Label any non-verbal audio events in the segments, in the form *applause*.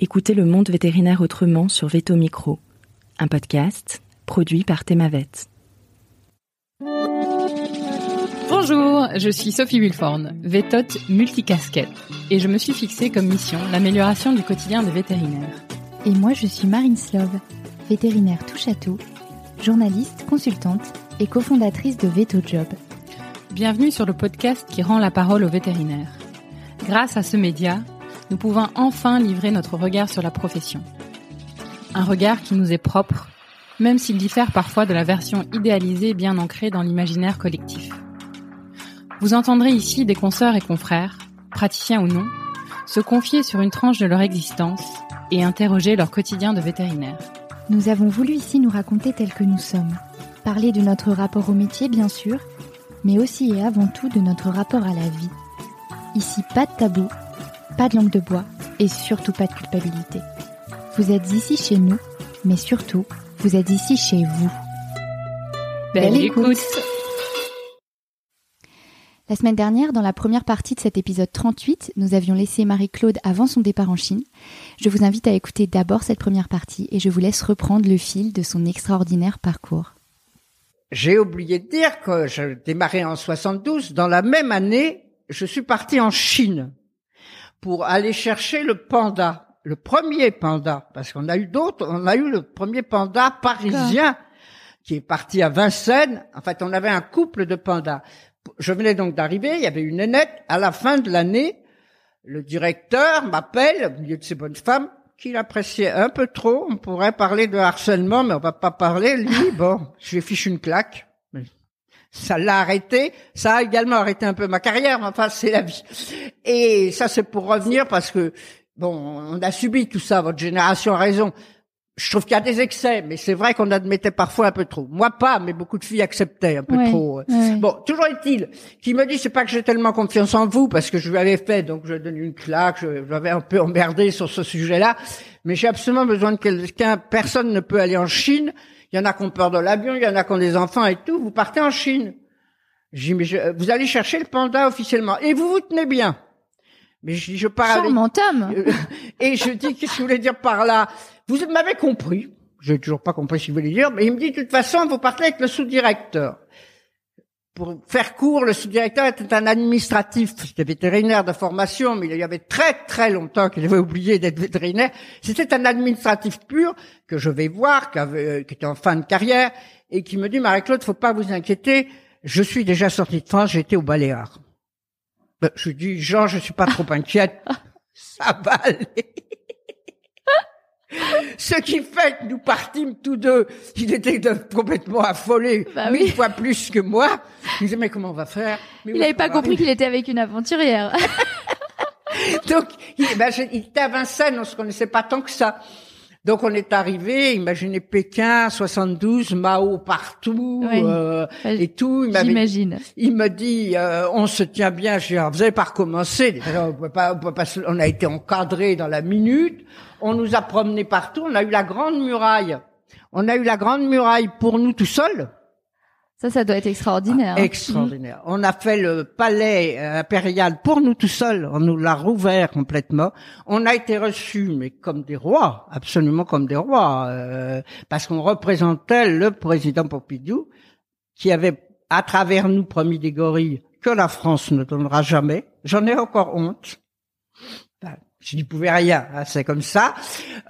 Écoutez le monde vétérinaire autrement sur Veto Micro, un podcast produit par Thémavet. Bonjour, je suis Sophie Wilforn, vétote multicasquette, et je me suis fixée comme mission l'amélioration du quotidien des vétérinaires. Et moi, je suis Marine Slove, vétérinaire touche à tout, journaliste, consultante et cofondatrice de Veto Job. Bienvenue sur le podcast qui rend la parole aux vétérinaires. Grâce à ce média, nous pouvons enfin livrer notre regard sur la profession. Un regard qui nous est propre, même s'il diffère parfois de la version idéalisée bien ancrée dans l'imaginaire collectif. Vous entendrez ici des consoeurs et confrères, praticiens ou non, se confier sur une tranche de leur existence et interroger leur quotidien de vétérinaire. Nous avons voulu ici nous raconter tels que nous sommes, parler de notre rapport au métier bien sûr, mais aussi et avant tout de notre rapport à la vie. Ici, pas de tabou, pas de langue de bois et surtout pas de culpabilité. Vous êtes ici chez nous, mais surtout, vous êtes ici chez vous. Belle, écoute. La semaine dernière, dans la première partie de cet épisode 38, nous avions laissé Marie-Claude avant son départ en Chine. Je vous invite à écouter d'abord cette première partie et je vous laisse reprendre le fil de son extraordinaire parcours. J'ai oublié de dire que je démarrais en 72. Dans la même année, je suis parti en Chine pour aller chercher le panda, le premier panda, parce qu'on a eu d'autres, on a eu le premier panda parisien qui est parti à Vincennes. En fait, on avait un couple de pandas. Je venais donc d'arriver, il y avait une nénette. À la fin de l'année, le directeur m'appelle, au milieu de ces bonnes femmes, qu'il appréciait un peu trop. On pourrait parler de harcèlement, mais on va pas parler. Lui, *laughs* bon, je lui fiche une claque ça l'a arrêté. Ça a également arrêté un peu ma carrière, mais enfin, c'est la vie. Et ça, c'est pour revenir parce que, bon, on a subi tout ça, votre génération a raison. Je trouve qu'il y a des excès, mais c'est vrai qu'on admettait parfois un peu trop. Moi pas, mais beaucoup de filles acceptaient un peu trop. Bon, toujours est-il qu'il me dit c'est pas que j'ai tellement confiance en vous parce que je lui avais fait, donc je donne une claque, je l'avais un peu emmerdé sur ce sujet-là, mais j'ai absolument besoin de quelqu'un. Personne ne peut aller en Chine il y en a qui ont peur de l'avion, il y en a qui ont des enfants et tout. Vous partez en Chine. J'ai mais vous allez chercher le panda officiellement et vous vous tenez bien. Mais je, je parle. *laughs* Et je dis qu'est-ce que je voulais dire par là? Vous m'avez compris. J'ai toujours pas compris ce qu'il voulait dire, mais il me dit de toute façon, vous partez avec le sous-directeur pour faire court, le sous-directeur était un administratif, c'était vétérinaire de formation, mais il y avait très très longtemps qu'il avait oublié d'être vétérinaire. C'était un administratif pur que je vais voir, qui, avait, qui était en fin de carrière, et qui me dit, Marie-Claude, faut pas vous inquiéter, je suis déjà sorti de France, j'étais au Baléares. Ben, je lui dis, Jean, je suis pas trop inquiète, *laughs* ça va aller. *laughs* Ce qui fait que nous partîmes tous deux. Il était complètement affolé, bah mille fois plus que moi. Il disait, mais comment on va faire? Il n'avait pas compris qu'il était avec une aventurière. *laughs* Donc, il, ben, il était à Vincennes, on se connaissait pas tant que ça. Donc on est arrivé, imaginez Pékin, 72, Mao partout euh, et tout. J'imagine. Il me dit, euh, on se tient bien. Je dis, vous avez pas recommencé. On, peut pas, on, peut pas, on a été encadré dans la minute. On nous a promenés partout. On a eu la grande muraille. On a eu la grande muraille pour nous tout seuls. Ça, ça doit être extraordinaire. Hein. extraordinaire. On a fait le palais euh, impérial pour nous tout seuls. On nous l'a rouvert complètement. On a été reçus, mais comme des rois, absolument comme des rois, euh, parce qu'on représentait le président Pompidou, qui avait à travers nous promis des gorilles que la France ne donnera jamais. J'en ai encore honte. je n'y pouvais rien, hein, c'est comme ça.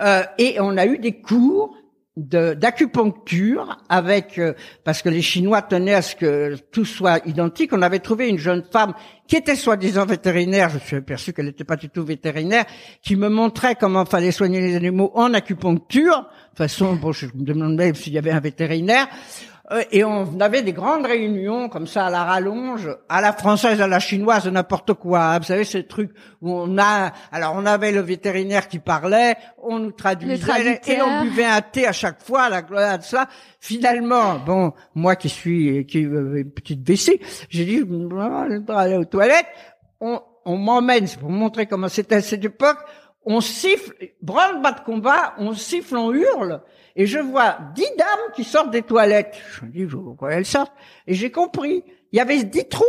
Euh, et on a eu des cours d'acupuncture avec euh, parce que les Chinois tenaient à ce que tout soit identique. On avait trouvé une jeune femme qui était soi-disant vétérinaire. Je suis aperçu qu'elle n'était pas du tout vétérinaire, qui me montrait comment fallait soigner les animaux en acupuncture. De toute façon, bon, je me demandais s'il y avait un vétérinaire. Euh, et on avait des grandes réunions comme ça à la rallonge, à la française, à la chinoise, n'importe quoi. Hein. Vous savez ces trucs où on a, alors on avait le vétérinaire qui parlait, on nous traduisait et on buvait un thé à chaque fois, la gloire de ça. Finalement, bon, moi qui suis qui euh, une petite vessie, j'ai dit on aller aux toilettes. On, on m'emmène, c'est pour montrer comment c'était à cette époque. On siffle, branle-bas de combat, on siffle, on hurle et je vois dix dames qui sortent des toilettes. Je me dis, pourquoi elles sortent Et j'ai compris. Il y avait dix trous.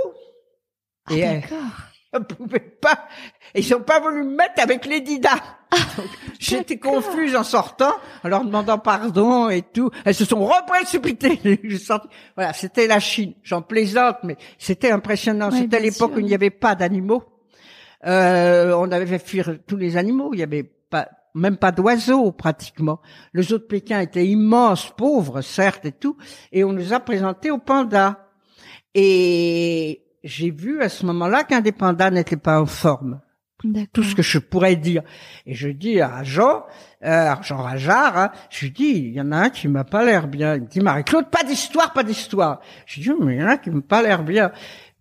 Ah, et d'accord. *laughs* Elles ne pouvaient pas. Ils n'ont pas voulu me mettre avec les dix dames. *laughs* Donc, J'étais confuse en sortant, en leur demandant pardon et tout. Elles se sont reprécipitées. *laughs* Voilà, c'était la Chine. J'en plaisante, mais c'était impressionnant. Ouais, c'était bien l'époque où il n'y avait pas d'animaux. Euh, on avait fait fuir tous les animaux. Il y avait pas, même pas d'oiseaux pratiquement. Le zoo de Pékin était immense, pauvre certes et tout, et on nous a présenté aux pandas. Et j'ai vu à ce moment-là qu'un des pandas n'était pas en forme. Tout ce que je pourrais dire. Et je dis à Jean, euh, Jean Rajard, hein, je lui dis, il y en a un qui m'a pas l'air bien. Il me dit, Marie-Claude, pas d'histoire, pas d'histoire. Je dis, mais il y en a un qui m'a pas l'air bien.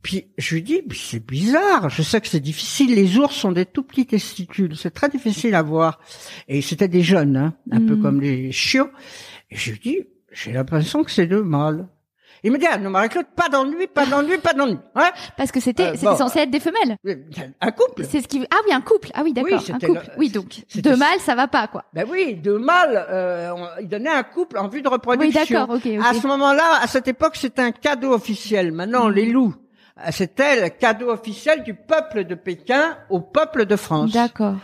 Puis je lui dis, c'est bizarre, je sais que c'est difficile, les ours sont des tout petits testicules, c'est très difficile à voir. Et c'était des jeunes, hein, un peu Mm. comme les chiots. Et je lui dis, j'ai l'impression que c'est deux mâles. Il me dit, ah non, Marie-Claude, pas d'ennui, pas d'ennui, pas d'ennui. Hein Parce que c'était Euh, bon. censé être des femelles. un couple. C'est ce qui Ah oui, un couple. Ah oui, d'accord, un c'était couple. le- Oui, donc deux mâles, ça va pas quoi. Ben oui, deux mâles, euh, on- ils donnaient un couple en vue de Oui, reproduction. d'accord, OK, À ce moment-là, à cette époque, c'était un cadeau officiel. Maintenant, on les loue. C'était le cadeau officiel du peuple de Pékin au peuple de France. D'accord.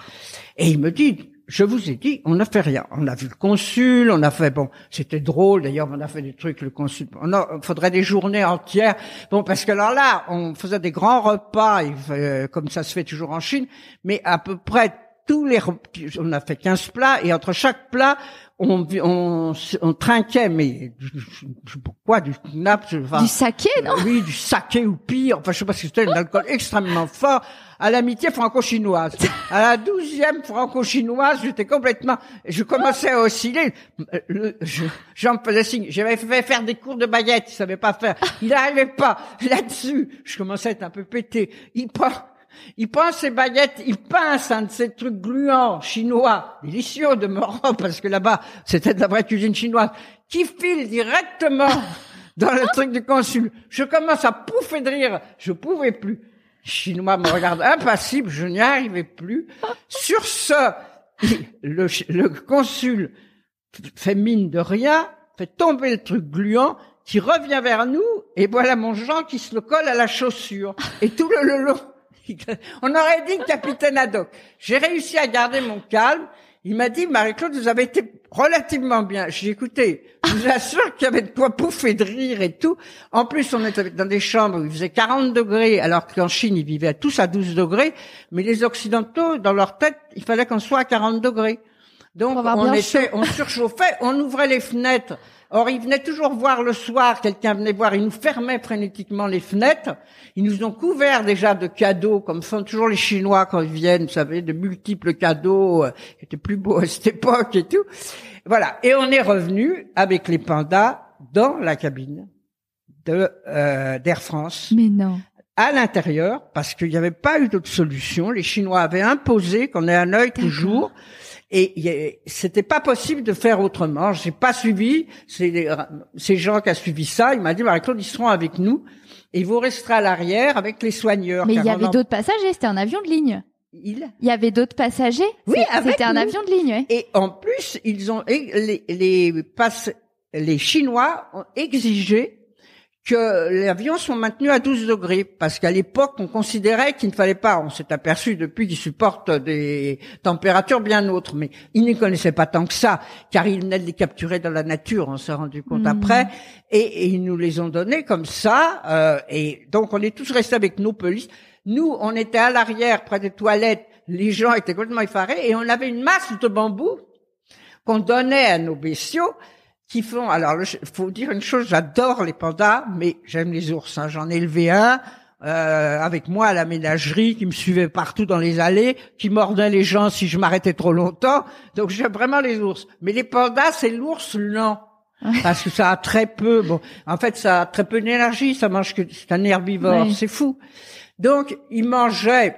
Et il me dit, je vous ai dit, on n'a fait rien. On a vu le consul, on a fait, bon, c'était drôle, d'ailleurs, on a fait des trucs, le consul. On a, faudrait des journées entières. Bon, parce que alors là, on faisait des grands repas, euh, comme ça se fait toujours en Chine, mais à peu près tous les, on a fait 15 plats, et entre chaque plat, on, on, on trinquait, mais, je sais pas quoi, du je- enfin, Du saké, non? oui, du saké ou pire. Enfin, je sais pas si c'était un alcool extrêmement fort. À l'amitié franco-chinoise. À la douzième franco-chinoise, j'étais complètement, je commençais à osciller. Euh, Le- je- faisait signe. J'avais fait faire des cours de baguette. Il savait pas faire. Il n'arrivait pas. Là-dessus, je commençais à être un peu pété. Il prend, il prend ses baguettes, il pince un de ces trucs gluants chinois, délicieux de Moran, parce que là-bas, c'était de la vraie cuisine chinoise, qui file directement *laughs* dans le truc du consul. Je commence à pouffer de rire. Je pouvais plus. Le Chinois me regarde impassible. Je n'y arrivais plus. Sur ce, le, consul fait mine de rien, fait tomber le truc gluant, qui revient vers nous, et voilà mon Jean qui se le colle à la chaussure. Et tout le, le long, *laughs* on aurait dit le capitaine Haddock. J'ai réussi à garder mon calme. Il m'a dit, Marie-Claude, vous avez été relativement bien. J'ai dit, écoutez, je vous assure qu'il y avait de quoi pouffer de rire et tout. En plus, on était dans des chambres où il faisait 40 degrés, alors qu'en Chine, ils vivaient tous à 12 degrés. Mais les Occidentaux, dans leur tête, il fallait qu'on soit à 40 degrés. Donc, on bien était, on surchauffait, on ouvrait les fenêtres. Or, ils venaient toujours voir le soir, quelqu'un venait voir, ils nous fermaient frénétiquement les fenêtres. Ils nous ont couverts déjà de cadeaux, comme font toujours les Chinois quand ils viennent, vous savez, de multiples cadeaux, euh, qui étaient plus beaux à cette époque et tout. Voilà. Et on est revenu avec les pandas dans la cabine de euh, d'Air France Mais non. à l'intérieur parce qu'il n'y avait pas eu d'autre solution. Les Chinois avaient imposé qu'on ait un œil toujours. Et c'était pas possible de faire autrement. J'ai pas suivi. C'est c'est Jean qui a suivi ça. Il m'a dit, Marie-Claude, ils seront avec nous. Et vous resterez à l'arrière avec les soigneurs. Mais il y avait en- d'autres passagers, c'était un avion de ligne. Il- Il y avait d'autres passagers Oui, C'était un nous. avion de ligne, ouais. Et en plus, ils ont les les, les Chinois ont exigé que l'avion soit maintenu à 12 degrés parce qu'à l'époque on considérait qu'il ne fallait pas. On s'est aperçu depuis qu'ils supportent des températures bien autres, mais ils ne connaissaient pas tant que ça car ils venaient de les capturer dans la nature. On s'est rendu compte Mhm. après et, et ils nous les ont donnés comme ça. euh, et donc on est tous restés avec nos polices. Nous, on était à l'arrière près des toilettes. Les gens étaient complètement effarés et on avait une masse de bambou qu'on donnait à nos bestiaux qui font. Alors, il faut dire une chose, j'adore les pandas, mais j'aime les ours. hein. J'en ai élevé un euh, avec moi à la ménagerie, qui me suivait partout dans les allées, qui mordait les gens si je m'arrêtais trop longtemps. Donc, j'aime vraiment les ours. Mais les pandas, c'est l'ours lent. Parce que ça a très peu, bon, en fait, ça a très peu d'énergie, ça mange que, c'est un herbivore, c'est fou. Donc, il mangeait,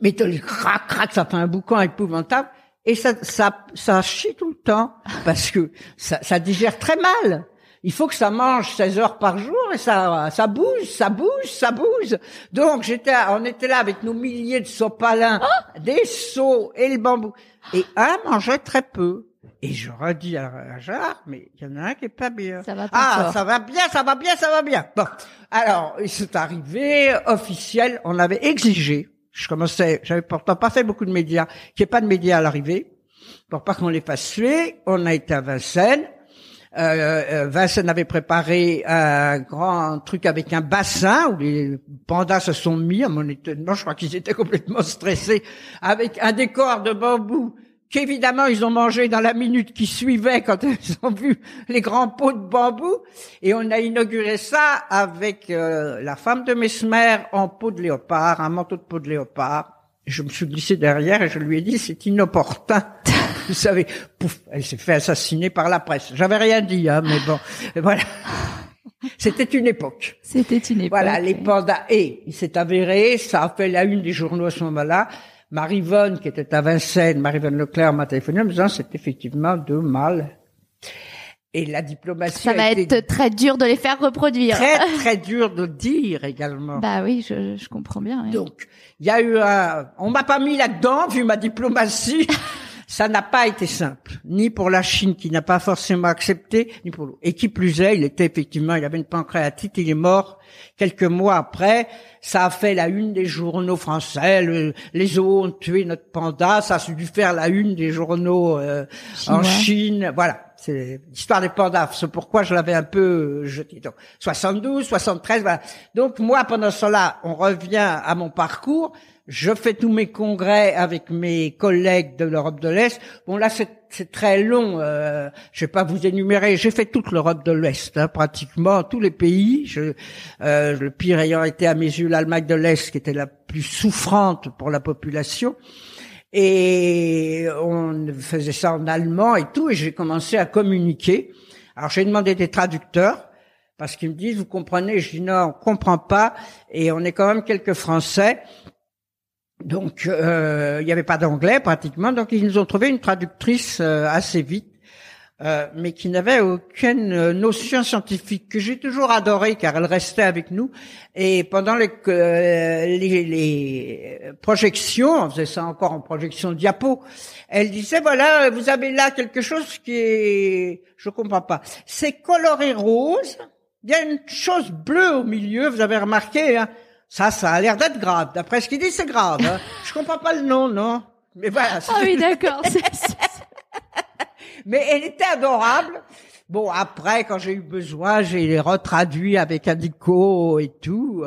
mais crac, crac, ça fait un boucan épouvantable. Et ça, ça, ça chie tout le temps parce que ça, ça digère très mal. Il faut que ça mange 16 heures par jour et ça, ça bouge, ça bouge, ça bouge. Donc j'étais, on était là avec nos milliers de sopalins, des seaux et le bambou. Et un mangeait très peu. Et je redis à Gérard, mais il y en a un qui est pas bien. Ça va pas ah, fort. ça va bien, ça va bien, ça va bien. Bon, alors c'est arrivé officiel. On avait exigé Je commençais, j'avais pourtant pas fait beaucoup de médias, qu'il n'y ait pas de médias à l'arrivée, pour pas qu'on les fasse tuer. On a été à Vincennes. Euh, euh, Vincennes avait préparé un grand truc avec un bassin où les pandas se sont mis. À mon étonnement, je crois qu'ils étaient *laughs* complètement stressés, avec un décor de bambou qu'évidemment ils ont mangé dans la minute qui suivait quand *laughs* ils ont vu les grands pots de bambou. Et on a inauguré ça avec euh, la femme de Mesmer en peau de léopard, un manteau de peau de léopard. Je me suis glissé derrière et je lui ai dit c'est inopportun. *laughs* Vous savez, pouf, elle s'est fait assassiner par la presse. J'avais rien dit, hein, mais bon, *laughs* voilà. C'était une époque. C'était une époque. Voilà, les pandas. Et il s'est avéré, ça a fait la une des journaux à ce moment-là, Marie-Vonne, qui était à Vincennes, Marie-Vonne Leclerc m'a téléphoné en me disant c'est effectivement de mal. Et la diplomatie. Ça va être très dur de les faire reproduire. Très, *laughs* très dur de dire également. Bah oui, je, je comprends bien. Donc, il y a eu un, on m'a pas mis là-dedans, vu ma diplomatie. *laughs* Ça n'a pas été simple, ni pour la Chine qui n'a pas forcément accepté, ni pour l'autre. Et qui plus est, il était effectivement, il avait une pancréatite, il est mort quelques mois après. Ça a fait la une des journaux français. les zoos ont tué notre panda. Ça a dû faire la une des journaux euh, en Chine. Voilà. C'est l'histoire des pandas. C'est pourquoi je l'avais un peu jeté. Donc, 72, 73, voilà. Donc, moi, pendant cela, on revient à mon parcours. Je fais tous mes congrès avec mes collègues de l'Europe de l'Est. Bon là c'est très long. Euh, je vais pas vous énumérer. J'ai fait toute l'Europe de l'Est, hein, pratiquement tous les pays. Je, euh, le pire ayant été à mes yeux l'Allemagne de l'Est, qui était la plus souffrante pour la population. Et on faisait ça en allemand et tout. Et j'ai commencé à communiquer. Alors j'ai demandé des traducteurs parce qu'ils me disent vous comprenez. Je dis non, on comprend pas. Et on est quand même quelques Français. Donc, euh, il n'y avait pas d'anglais pratiquement, donc ils nous ont trouvé une traductrice euh, assez vite, euh, mais qui n'avait aucune notion scientifique, que j'ai toujours adorée car elle restait avec nous. Et pendant les, les, les, projections, on faisait ça encore en projection diapo, elle disait, voilà, vous avez là quelque chose qui est... Je comprends pas. C'est coloré rose, il y a une chose bleue au milieu, vous avez remarqué, hein ça, ça a l'air d'être grave. D'après ce qu'il dit, c'est grave. Hein. Je comprends pas le nom, non? Mais voilà. Ah oui, d'accord. *laughs* Mais elle était adorable. Bon, après, quand j'ai eu besoin, j'ai les retraduit avec Indico et tout.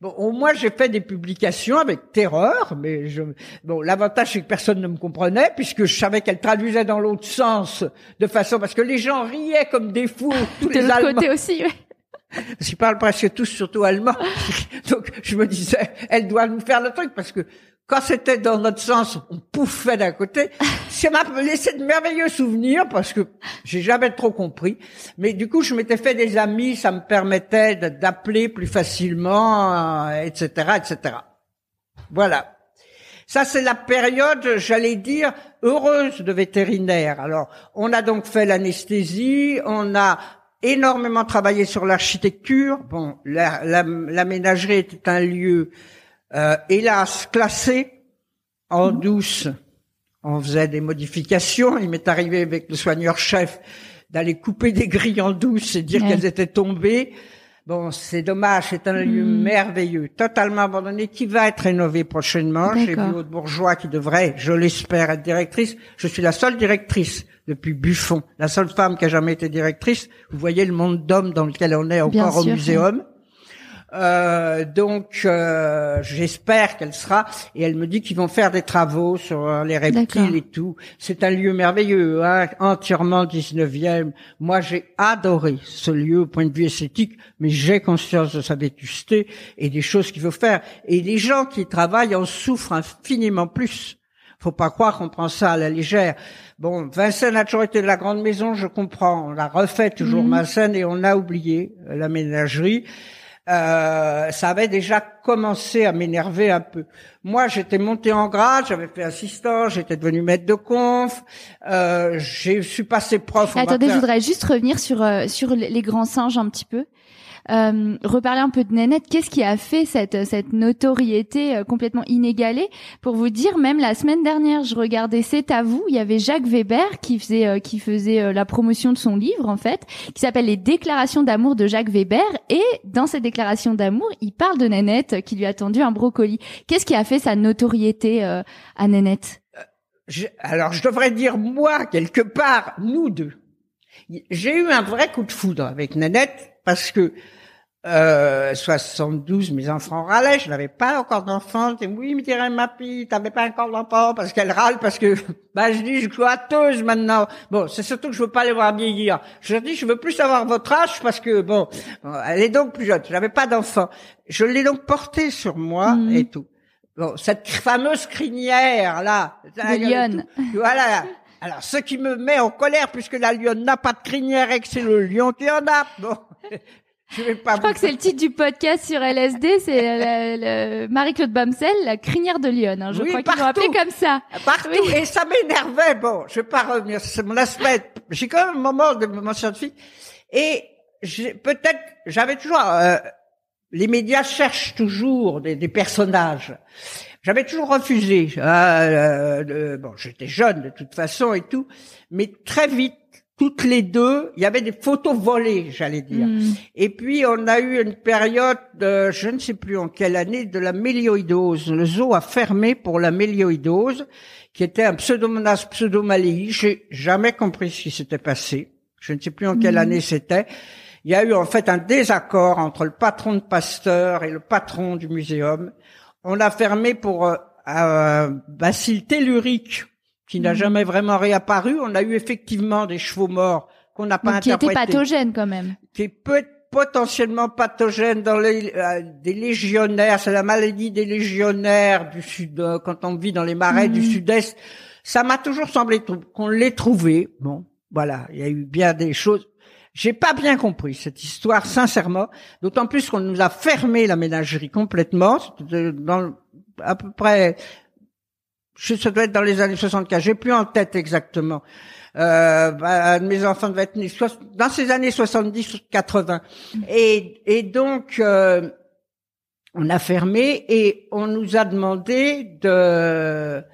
Bon, au moins, j'ai fait des publications avec terreur, mais je, bon, l'avantage, c'est que personne ne me comprenait, puisque je savais qu'elle traduisait dans l'autre sens, de façon, parce que les gens riaient comme des fous, tous les Allemands. côté aussi, oui. Ils parlent presque tous, surtout allemand. *laughs* Donc, je me disais, elle doit nous faire le truc parce que quand c'était dans notre sens, on pouffait d'un côté. Ça m'a laissé de merveilleux souvenirs parce que j'ai jamais trop compris. Mais du coup, je m'étais fait des amis, ça me permettait d'appeler plus facilement, etc., euh, etc. Voilà. Ça, c'est la période, j'allais dire, heureuse de vétérinaire. Alors, on a donc fait l'anesthésie, on a énormément travaillé sur l'architecture. Bon, la, la, la, ménagerie était un lieu, euh, hélas, classé en mhm. douce. On faisait des modifications. Il m'est arrivé avec le soigneur-chef d'aller couper des grilles en douce et dire qu'elles étaient tombées. Bon, c'est dommage, c'est un lieu mhm. merveilleux, totalement abandonné, qui va être rénové prochainement. J'ai vu Aude Bourgeois qui devrait, je l'espère, être directrice. Je suis la seule directrice depuis Buffon, la seule femme qui a jamais été directrice. Vous voyez le monde d'hommes dans lequel on est encore au muséum. Euh, donc euh, j'espère qu'elle sera et elle me dit qu'ils vont faire des travaux sur euh, les reptiles et tout. C'est un lieu merveilleux, hein, entièrement 19e. Moi j'ai adoré ce lieu au point de vue esthétique, mais j'ai conscience de sa vétusté et des choses qu'il faut faire. Et les gens qui travaillent en souffrent infiniment plus. Faut pas croire qu'on prend ça à la légère. Bon, Vincennes a toujours été de la grande maison, je comprends. On l'a refait toujours mmh. Vincennes et on a oublié la ménagerie. Euh, ça avait déjà commencé à m'énerver un peu. Moi, j'étais monté en grade, j'avais fait assistant, j'étais devenu maître de conf, euh, je suis passé prof. Attendez, je voudrais juste revenir sur euh, sur les grands singes un petit peu. Euh, reparler un peu de Nénette. Qu'est-ce qui a fait cette cette notoriété euh, complètement inégalée? Pour vous dire, même la semaine dernière, je regardais C'est à vous. Il y avait Jacques Weber qui faisait euh, qui faisait la promotion de son livre en fait, qui s'appelle Les déclarations d'amour de Jacques Weber. Et dans ces déclarations d'amour, il parle de Nénette qui lui a tendu un brocoli. Qu'est-ce qui a fait sa notoriété à Nénette alors je devrais dire moi quelque part, nous deux. J'ai eu un vrai coup de foudre avec Nanette parce que euh, 72, mes enfants râlaient, je n'avais pas encore d'enfants. Je oui, me dirait ma fille, t'avais pas encore d'enfants parce qu'elle râle parce que, *laughs* bah, je dis, je suis cloîteuse maintenant. Bon, c'est surtout que je veux pas les voir vieillir. Je leur dis, je veux plus avoir votre âge parce que, bon, elle est donc plus jeune. Je n'avais pas d'enfants. Je l'ai donc portée sur moi mhm. et tout. Bon, cette fameuse crinière là, de voilà. Alors, ce qui me met en colère, puisque la lionne n'a pas de crinière et que c'est le lion qui en a. Bon, je vais pas. Je crois que c'est le titre du podcast sur LSD, c'est Marie-Claude Bamsel, la crinière de lionne. Hein. Je crois qu'ils l'ont appelé comme ça. Partout. Et ça m'énervait. Bon, je vais pas revenir. C'est mon aspect. J'ai quand même un moment de mon scientifique. Et peut-être, j'avais toujours. Euh, les médias cherchent toujours des, des personnages. J'avais toujours refusé. Euh, euh bon, j'étais jeune de toute façon et tout, mais très vite, toutes les deux, il y avait des photos volées, j'allais dire. Hmm. Et puis on a eu une période, de, je ne sais plus en quelle année, de la mélioïdose. Le zoo a fermé pour la mélioïdose, qui était un pseudomonas pseudomaléi. J'ai jamais compris ce qui s'était passé. Je ne sais plus en quelle hmm. année c'était il y a eu en fait un désaccord entre le patron de Pasteur et le patron du muséum. On a fermé pour euh, euh bacille tellurique qui n'a mhm. jamais vraiment réapparu. On a eu effectivement des chevaux morts qu'on n'a pas interprétés. Qui étaient pathogènes quand même. Qui peut être potentiellement pathogène dans les euh, des légionnaires. C'est la maladie des légionnaires du sud euh, quand on vit dans les marais du mhm. sud-est. Ça m'a toujours semblé qu'on l'ait trouvé. Bon, voilà, il y a eu bien des choses. J'ai pas bien compris cette histoire, sincèrement. D'autant plus qu'on nous a fermé la ménagerie complètement. Dans à peu près, je, ça doit être dans les années 64. J'ai plus en tête exactement. Euh, bah, mes enfants devaient être nés dans ces années 70-80. Et, et donc, euh, on a fermé et on nous a demandé de,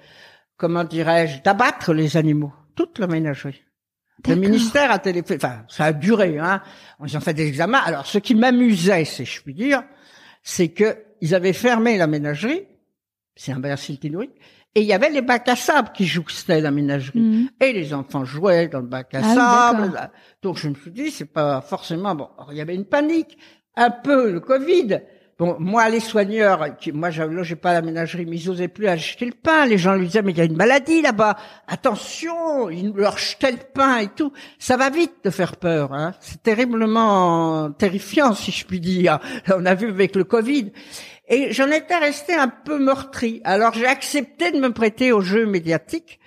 comment dirais-je, d'abattre les animaux, toute la ménagerie. Le ministère a téléphoné, enfin, ça a duré, hein. Ils ont fait des examens. Alors, ce qui m'amusait, si je puis dire, c'est que ils avaient fermé la ménagerie. C'est un bacille tellurique. Et il y avait les bacs à sable qui jouxtaient la ménagerie. Mhm. Et les enfants jouaient dans le bac à ah sable. Donc, je me suis dit, c'est pas forcément bon. il y avait une panique. Un peu le Covid. Bon, moi, les soigneurs, qui, moi, j'ai pas la ménagerie, mais ils osaient plus acheter le pain. Les gens lui disaient, mais il y a une maladie là-bas. Attention, ils leur jetaient le pain et tout. Ça va vite de faire peur. Hein. C'est terriblement terrifiant, si je puis dire. On a vu avec le Covid. Et j'en étais resté un peu meurtri. Alors, j'ai accepté de me prêter au jeu médiatique.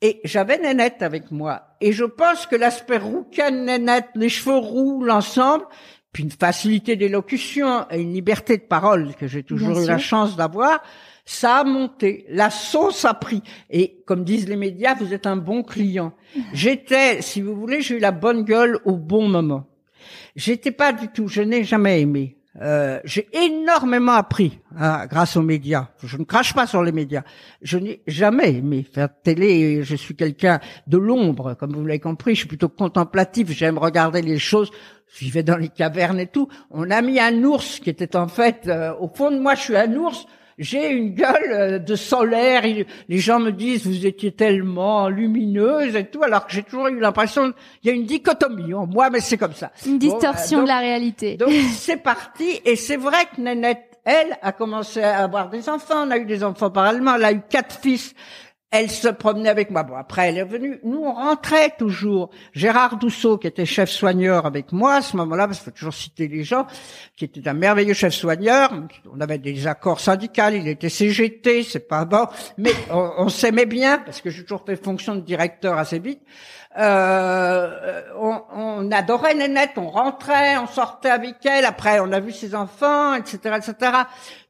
Et j'avais Nénette avec moi. Et je pense que l'aspect rouquin de Nénette, les cheveux roux, l'ensemble, puis une facilité d'élocution et une liberté de parole que j'ai toujours eu la chance d'avoir, ça a monté. La sauce a pris. Et comme disent les médias, vous êtes un bon client. *laughs* J'étais, si vous voulez, j'ai eu la bonne gueule au bon moment. J'étais pas du tout, je n'ai jamais aimé. Euh, j'ai énormément appris hein, grâce aux médias. Je ne crache pas sur les médias. Je n'ai jamais aimé faire télé. Je suis quelqu'un de l'ombre, comme vous l'avez compris. Je suis plutôt contemplatif. J'aime regarder les choses. Je vivais dans les cavernes et tout. On a mis un ours qui était en fait euh, au fond de moi. Je suis un ours j'ai une gueule euh, de solaire. Les gens me disent vous étiez tellement lumineuse et tout, alors que j'ai toujours eu l'impression il y a une dichotomie en moi, mais c'est comme ça. Une distorsion de la réalité. Donc *laughs* c'est parti et c'est vrai que Nénette, elle, a commencé à avoir des enfants. On a eu des enfants parallèlement. Elle a eu quatre fils elle se promenait avec moi. Bon, après, elle est venue. Nous, on rentrait toujours. Gérard Dousseau, qui était chef soigneur avec moi à ce moment-là, parce qu'il faut toujours citer les gens, qui était un merveilleux chef soigneur. On avait des accords syndicaux. Il était CGT, c'est pas bon, mais on, s'aimait bien parce que j'ai toujours fait fonction de directeur assez vite. Euh, on, adorait Nénette, on rentrait, on sortait avec elle. Après, on a vu ses enfants, etc., etc.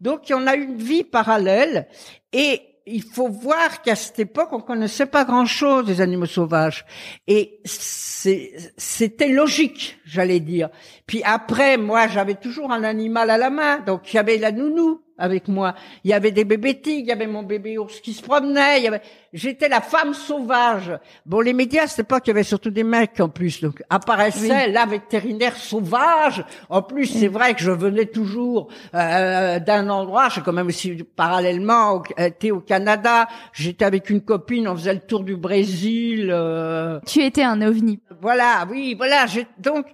Donc, on a une vie parallèle et il faut voir qu'à cette époque, on connaissait pas grand-chose des animaux sauvages. Et c'était logique, j'allais dire. Puis après, moi, j'avais toujours un animal à la main. Donc, il y avait la nounou avec moi. Il y avait des bébés tigres, il y avait mon bébé ours qui se promenait. Il y avait... J'étais la femme sauvage. Bon, les médias, c'était pas qu'il y avait surtout des mecs en plus. Donc apparaissait la vétérinaire sauvage. En plus, c'est vrai que je venais toujours euh, d'un endroit. J'ai quand même aussi parallèlement été au Canada. J'étais avec une copine, on faisait le tour du Brésil. Euh... Tu étais un ovni. Voilà, oui, voilà. Donc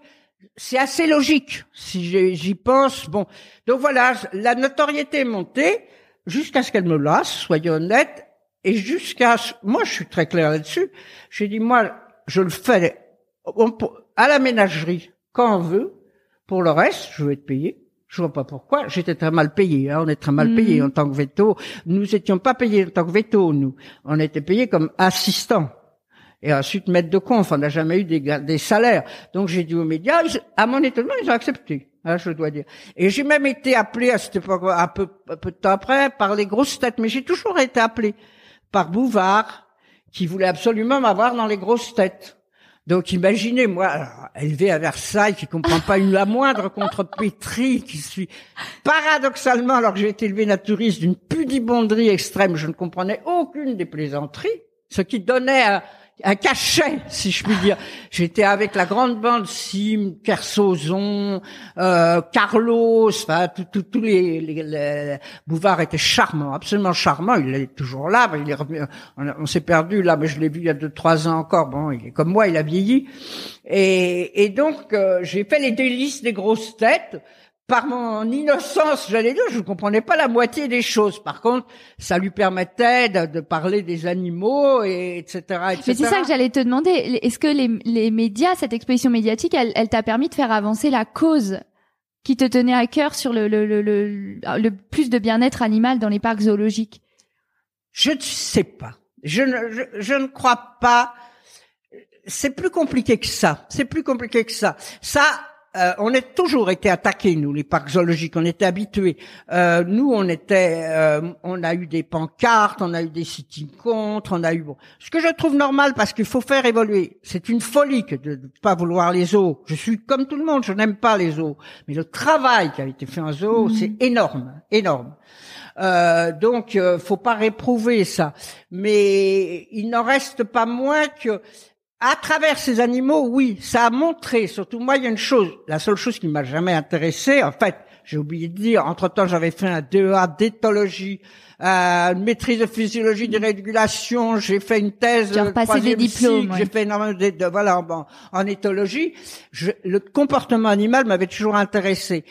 c'est assez logique si j'y pense. Bon, donc voilà, la notoriété est montée jusqu'à ce qu'elle me lasse, soyons honnêtes, et jusqu'à moi je suis très clair là-dessus. J'ai dit moi je le fais à la ménagerie quand on veut. Pour le reste, je vais être payé. Je vois pas pourquoi. J'étais très mal payé. Hein. On est très mal payé mmh. en tant que veto. Nous étions pas payés en tant que veto. Nous, on était payés comme assistants et ensuite maître de conf. On n'a jamais eu des, salaires. Donc j'ai dit aux médias, à mon étonnement, ils ont accepté. Hein, je dois dire. Et j'ai même été appelé à cette époque, un peu, un peu de temps après, par les grosses têtes. Mais j'ai toujours été appelé par Bouvard, qui voulait absolument m'avoir dans les grosses têtes. Donc imaginez, moi, élevé à Versailles, qui comprend pas une la moindre contre Pétri, qui suis paradoxalement, alors que j'ai été élevé naturiste d'une pudibonderie extrême, je ne comprenais aucune des plaisanteries, ce qui donnait à, un cachet, si je puis dire. J'étais avec la grande bande Sim, Kersozon, euh, Carlos, enfin tous les, les, Bouvard était charmant, absolument charmant. Il est toujours là, il est on, s'est perdu là, mais je l'ai vu il y a deux trois ans encore. Bon, il est comme moi, il a vieilli. Et, et donc euh, j'ai fait les délices des grosses têtes par mon innocence, j'allais dire, je ne comprenais pas la moitié des choses. Par contre, ça lui permettait de, parler des animaux, et etc., etc. Mais c'est ça que j'allais te demander. Est-ce que les, les, médias, cette exposition médiatique, elle, elle t'a permis de faire avancer la cause qui te tenait à cœur sur le, le, le, le, plus de bien-être animal dans les parcs zoologiques? Je ne sais pas. Je ne, je, je ne crois pas. C'est plus compliqué que ça. C'est plus compliqué que ça. Ça, euh, on a toujours été attaqués, nous, les parcs zoologiques. On était habitués. Euh, nous, on était, euh, on a eu des pancartes, on a eu des sitting contre, on a eu bon. Ce que je trouve normal parce qu'il faut faire évoluer. C'est une folie que de ne pas vouloir les zoos. Je suis comme tout le monde, je n'aime pas les zoos, mais le travail qui a été fait en zoo, mmh. c'est énorme, énorme. Euh, donc, faut pas réprouver ça. Mais il n'en reste pas moins que à travers ces animaux, oui, ça a montré, surtout moi, il y a une chose, la seule chose qui m'a jamais intéressé, en fait, j'ai oublié de dire, entre-temps, j'avais fait un DEA d'éthologie, euh, une maîtrise de physiologie de régulation, j'ai fait une thèse de passé des diplômes, j'ai fait énormément de, voilà, en éthologie. le comportement animal m'avait toujours intéressé.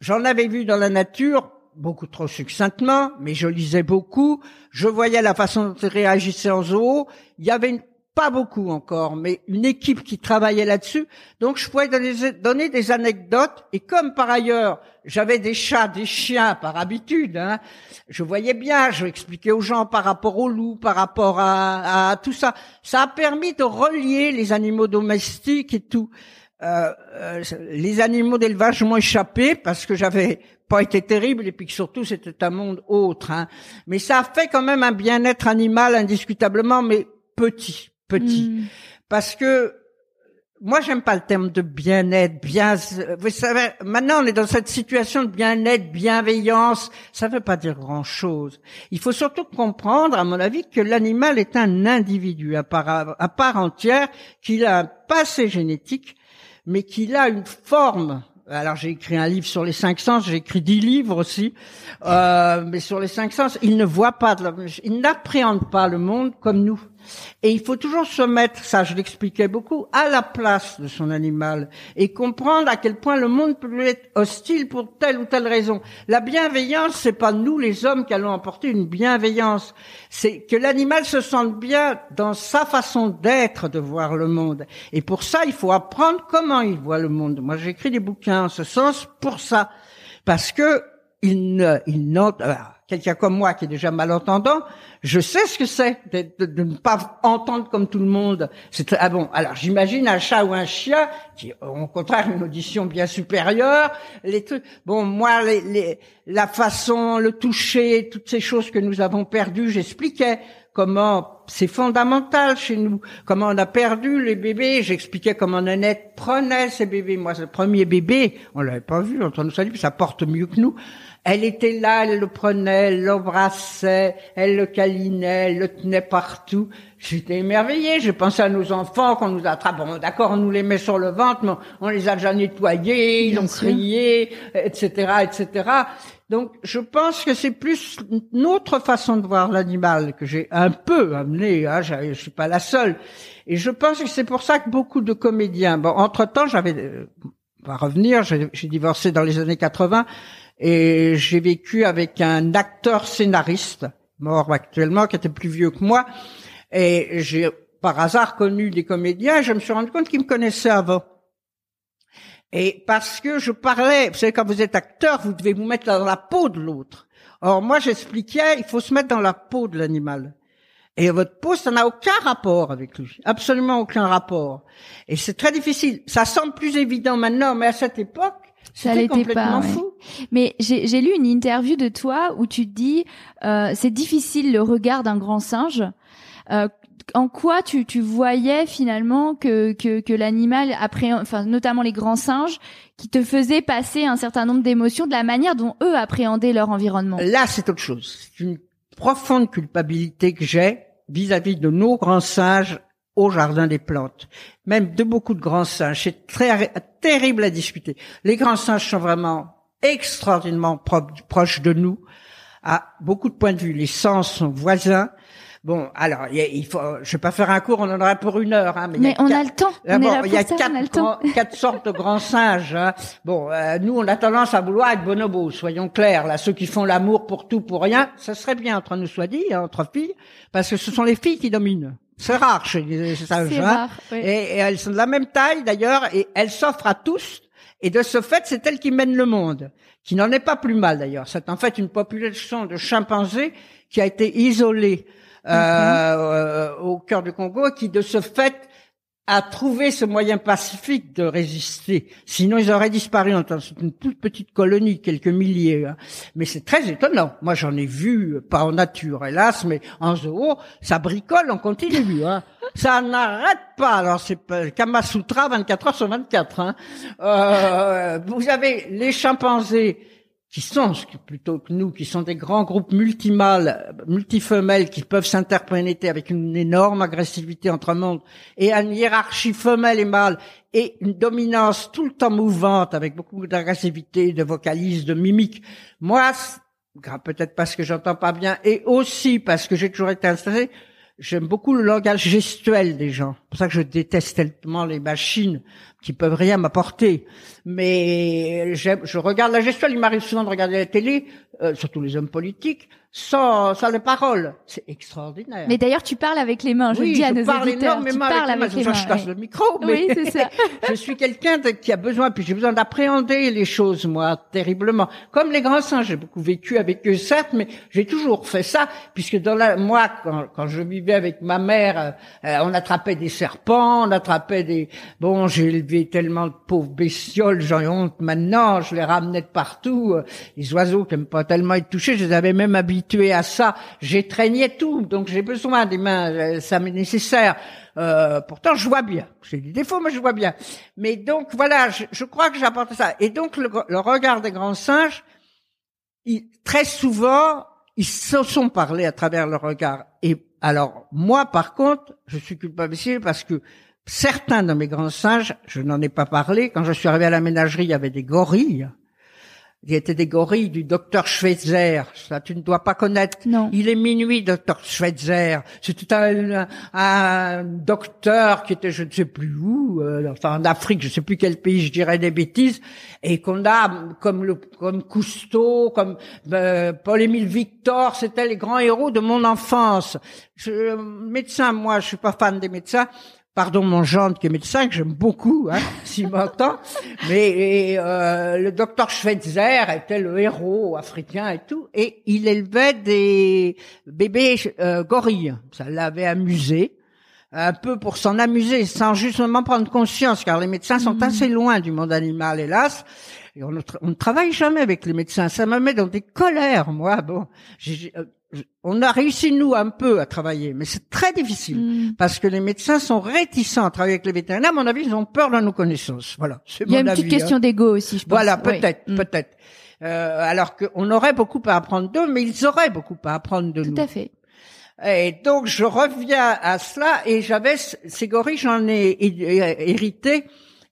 J'en avais vu dans la nature, beaucoup trop succinctement, mais je lisais beaucoup. Je voyais la façon dont ils réagissaient en zoo. Il y avait une pas beaucoup encore, mais une équipe qui travaillait là-dessus. Donc je pouvais donner, des anecdotes. Et comme par ailleurs j'avais des chats, des chiens par habitude, hein, je voyais bien, je expliquais aux gens par rapport aux loups, par rapport à, tout ça. Ça a permis de relier les animaux domestiques et tout. Euh, euh, les animaux d'élevage m'ont échappé parce que j'avais pas été terrible et puis que surtout c'était un monde autre. Hein. Mais ça a fait quand même un bien-être animal indiscutablement, mais petit petit. Hmm. Parce que moi, j'aime pas le terme de bien-être, bien. Vous savez, maintenant, on est dans cette situation de bien-être, bienveillance. Ça veut pas dire grand-chose. Il faut surtout comprendre, à mon avis, que l'animal est un individu à part, à part entière, qu'il a un passé génétique, mais qu'il a une forme alors j'ai écrit un livre sur les cinq sens, j'ai écrit dix livres aussi, euh, mais sur les cinq sens, il ne voit pas, il n'appréhende pas le monde comme nous. Et il faut toujours se mettre, ça je l'expliquais beaucoup, à la place de son animal et comprendre à quel point le monde peut être hostile pour telle ou telle raison. La bienveillance, c'est pas nous les hommes qui allons apporter une bienveillance, c'est que l'animal se sente bien dans sa façon d'être, de voir le monde. Et pour ça, il faut apprendre comment il voit le monde. Moi, j'écris des bouquins en ce sens pour ça, parce que il ne, il quelqu'un comme moi qui est déjà malentendant, je sais ce que c'est de, ne pas entendre comme tout le monde. C'est ah bon. Alors j'imagine un chat ou un chien qui ont au contraire une audition bien supérieure. Les. Bon, moi, la façon, le toucher, toutes ces choses que nous avons perdues, j'expliquais comment c'est fondamental chez nous, comment on a perdu les bébés. J'expliquais comment Nanette prenait ses bébés. Moi, le premier bébé, on l'avait pas vu, on nous a dit, ça porte mieux que nous. Elle était là, elle le prenait, elle l'embrassait, elle le câlinait, elle le tenait partout. J'étais émerveillée. Je pensais à nos enfants qu'on nous attrape. Bon, d'accord, on nous les met sur le ventre, mais on les a déjà nettoyés, ils ont crié, etc., etc. Donc, je pense que c'est plus une autre façon de voir l'animal que j'ai un peu amené. Hein, je suis pas la seule. Et je pense que c'est pour ça que beaucoup de comédiens. Bon, entre temps, j'avais, euh, on va revenir. J'ai divorcé dans les années 80 et j'ai vécu avec un acteur scénariste mort actuellement qui était plus vieux que moi et j'ai par hasard connu des comédiens. Je me suis rendu compte qu'ils me connaissaient avant. Et parce que je parlais, vous savez, quand vous êtes acteur, vous devez vous mettre dans la peau de l'autre. Or, moi, j'expliquais, il faut se mettre dans la peau de l'animal. Et votre peau, ça n'a aucun rapport avec lui. Absolument aucun rapport. Et c'est très difficile. Ça semble plus évident maintenant, mais à cette époque, ça l'était pas. Fou. Mais j'ai lu une interview de toi où tu dis euh, c'est difficile le regard d'un grand singe. Euh, en quoi tu, tu voyais finalement que, que, que l'animal, enfin notamment les grands singes, qui te faisaient passer un certain nombre d'émotions de la manière dont eux appréhendaient leur environnement? Là, c'est autre chose. C'est une profonde culpabilité que j'ai vis-à-vis de nos grands singes au jardin des plantes, même de beaucoup de grands singes. C'est très terrible à discuter. Les grands singes sont vraiment extraordinairement proches de nous à beaucoup de points de vue. Les sens sont voisins. Bon, alors, il faut, je vais pas faire un cours, on en aura pour une heure. Hein, mais, mais on a le temps. il y a quatre, *laughs* quatre sortes de grands singes. Hein. Bon, euh, nous, on a tendance à vouloir être bonobos, soyons clairs. Là, ceux qui font l'amour pour tout, pour rien, ça serait bien entre nous soit dit, hein, entre filles, parce que ce sont les filles qui dominent. C'est rare chez les sages. Hein. et, et, elles sont de la même taille d'ailleurs, et elles s'offrent à tous. Et de ce fait, c'est elles qui mènent le monde, qui n'en est pas plus mal d'ailleurs. C'est en fait une population de chimpanzés qui a été isolée euh, euh, au cœur du Congo, qui de ce fait a trouvé ce moyen pacifique de résister. Sinon, ils auraient disparu. C'est une toute petite colonie, quelques milliers. Hein. Mais c'est très étonnant. Moi, j'en ai vu, pas en nature, hélas, mais en zoo, ça bricole en continu. Hein. *laughs* Ça n'arrête pas. Alors, c'est Kamasutra 24 heures sur 24. Hein. Euh, vous avez les chimpanzés qui sont plutôt que nous, qui sont des grands groupes multimâles, multifemelles, qui peuvent s'interpréter avec une énorme agressivité entre monde et une hiérarchie femelle et mâle et une dominance tout le temps mouvante avec beaucoup d'agressivité, de vocalise, de mimique. Moi, peut-être parce que j'entends pas bien et aussi parce que j'ai toujours été installé, j'aime beaucoup le langage gestuel des gens. C'est pour ça que je déteste tellement les machines qui peuvent rien m'apporter. Mais je regarde la gestuelle. Il m'arrive souvent de regarder la télé, euh, surtout les hommes politiques, sans, sans les paroles. C'est extraordinaire. Mais d'ailleurs, tu parles avec les mains. Je oui, dis à je nos parle auditeurs, tu parles avec, les mains. Je casse le micro, mais oui, c'est ça. *laughs* je suis quelqu'un qui a besoin, puis j'ai besoin d'appréhender les choses, moi, terriblement. Comme les grands singes, j'ai beaucoup vécu avec eux, certes, mais j'ai toujours fait ça, puisque dans la, moi, quand, quand je vivais avec ma mère, euh, on attrapait des serpents, on attrapait des, bon, j'ai élevé tellement de pauvres bestioles, j'en ai honte maintenant, je les ramenais de partout. Euh, les oiseaux qui n'aiment pas tellement être touchés, je les avais même habitués à ça. J'étreignais tout, donc j'ai besoin des mains, euh, ça m'est nécessaire. Euh, pourtant, je vois bien. J'ai des défauts, mais je vois bien. Mais donc, voilà, je, crois que j'apporte ça. Et donc, le, regard des grands singes, très souvent, ils se sont parlé à travers le regard. Et alors, moi, par contre, je suis culpabilisé parce que certains de mes grands singes, je n'en ai pas parlé, quand je suis arrivé à la ménagerie, il y avait des gorilles. Il y était des gorilles du docteur Schweitzer. Ça, tu ne dois pas connaître. Non. Il est minuit, docteur Schweitzer. C'était un, un, docteur qui était, je ne sais plus où, euh, enfin en Afrique, je ne sais plus quel pays, je dirais des bêtises, et qu'on a comme le, comme Cousteau, comme euh, Paul-Émile Victor, c'était les grands héros de mon enfance. Je, médecin, moi, je suis pas fan des médecins, pardon mon gendre qui est médecin, que j'aime beaucoup, hein, *laughs* s'il m'entend, mais euh, le docteur Schweitzer était le héros africain et tout, et il élevait des bébés euh, gorilles. Ça l'avait amusé, un peu pour s'en amuser, sans justement prendre conscience, car les médecins sont mmh. assez loin du monde animal, hélas. Et on, ne travaille jamais avec les médecins. Ça me met dans des colères, moi. Bon, euh, on a réussi nous un peu à travailler, mais c'est très difficile hmm. parce que les médecins sont réticents à travailler avec les vétérinaires. À mon avis, ils ont peur de nos connaissances. Voilà. Il y a une petite question hein. d'ego aussi, je pense. Voilà, peut-être, hmm. peut-être. Euh, alors qu'on aurait beaucoup à apprendre d'eux, mais ils auraient beaucoup à apprendre de nous. Tout à fait. Et donc je reviens à cela et j'avais ces gorilles, j'en ai hérité.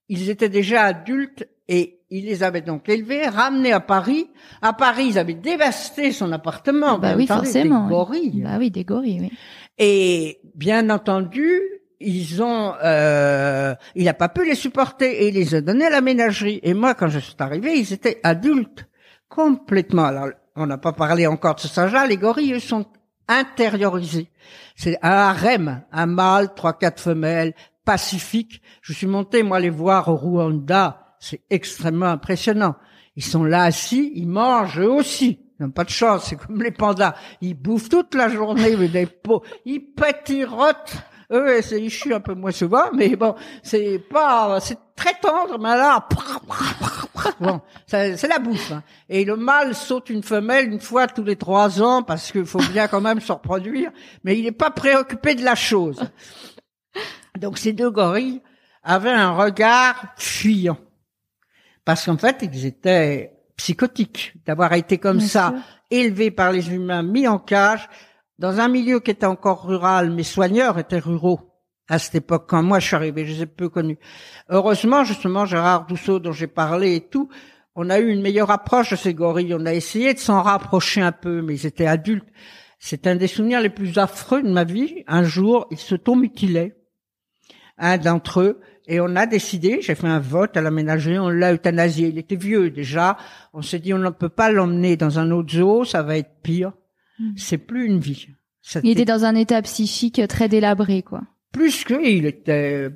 Ils étaient déjà adultes et il les avait donc élevés, ramenés à Paris. À Paris, ils avaient dévasté son appartement. Bah oui, forcément. Des gorilles. Bah oui, des gorilles, oui. Et bien entendu, ils ont, euh, il n'a pas pu les supporter et il les a donnés à la ménagerie. Et moi, quand je suis arrivé, ils étaient adultes, complètement. Alors, on n'a pas parlé encore de ce sage-là. Les gorilles, eux, sont intériorisés. C'est un harem, un mâle, trois, quatre femelles, pacifiques. Je suis monté, moi, les voir au Rwanda c'est extrêmement impressionnant. Ils sont là assis, ils mangent eux aussi. Ils n'ont pas de chance, c'est comme les pandas. Ils bouffent toute la journée avec des pots. Ils pétirotent. Eux, ils un peu moins souvent, mais bon, c'est pas, c'est très tendre, mais là, bon, c'est la bouffe. Hein. Et le mâle saute une femelle une fois tous les trois ans parce qu'il faut bien quand même se reproduire, mais il n'est pas préoccupé de la chose. Donc ces deux gorilles avaient un regard fuyant parce qu'en fait, ils étaient psychotiques d'avoir été comme ça, élevés par les humains, mis en cage, dans un milieu qui était encore rural, mes soigneurs étaient ruraux à cette époque, quand moi je suis arrivé, je les ai peu connus. Heureusement, justement, Gérard Dousseau, dont j'ai parlé et tout, on a eu une meilleure approche de ces gorilles. On a essayé de s'en rapprocher un peu, mais ils étaient adultes. C'est un des souvenirs les plus affreux de ma vie. Un jour, ils se mutilaient. Un d'entre eux, et on a décidé, j'ai fait un vote à la ménagerie, on l'a euthanasié. Il était vieux déjà. On s'est dit, on ne peut pas l'emmener dans un autre zoo, ça va être pire. Hmm. C'est plus une vie. il était dans un état psychique très délabré, quoi. Plus que, il était,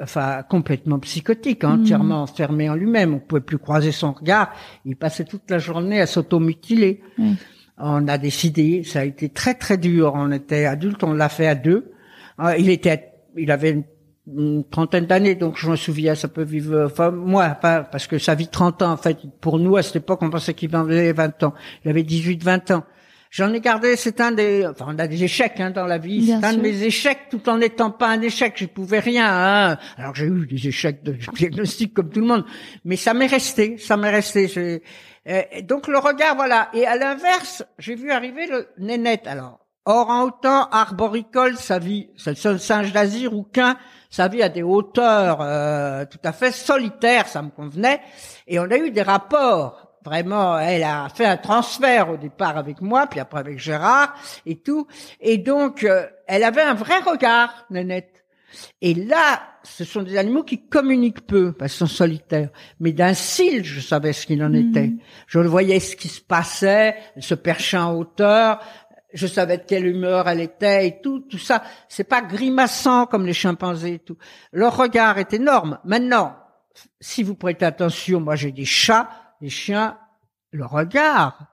enfin, complètement psychotique, hein, hmm. entièrement enfermé en lui-même. On pouvait plus croiser son regard. Il passait toute la journée à s'automutiler. On a décidé, ça a été très très dur. On était adultes, on l'a fait à deux. Euh, il était, il avait une une trentaine d'années, donc je me souviens, ça peut vivre, enfin moi, pas parce que ça vit 30 ans en fait. Pour nous à cette époque, on pensait qu'il avait 20 ans. Il avait 18-20 ans. J'en ai gardé, c'est un des, enfin on a des échecs hein, dans la vie. C'est un de mes échecs, tout en n'étant pas un échec. Je pouvais rien. Hein. Alors j'ai eu des échecs de *laughs* diagnostic comme tout le monde, mais ça m'est resté, ça m'est resté. Euh, donc le regard, voilà. Et à l'inverse, j'ai vu arriver le nénette. Alors orang-outan, arboricole, sa vie, c'est le seul singe d'Asie, rouquin sa vie à des hauteurs euh, tout à fait solitaires, ça me convenait. Et on a eu des rapports. Vraiment, elle a fait un transfert au départ avec moi, puis après avec Gérard et tout. Et donc, euh, elle avait un vrai regard, Nanette. Et là, ce sont des animaux qui communiquent peu, parce qu'ils sont solitaires. Mais d'un cil, je savais ce qu'il en mmh. était. Je le voyais ce qui se passait, elle se perchait en hauteur, je savais de quelle humeur elle était et tout, tout ça. C'est pas grimaçant comme les chimpanzés et tout. Leur regard est énorme. Maintenant, si vous prêtez attention, moi j'ai des chats, des chiens, le regard.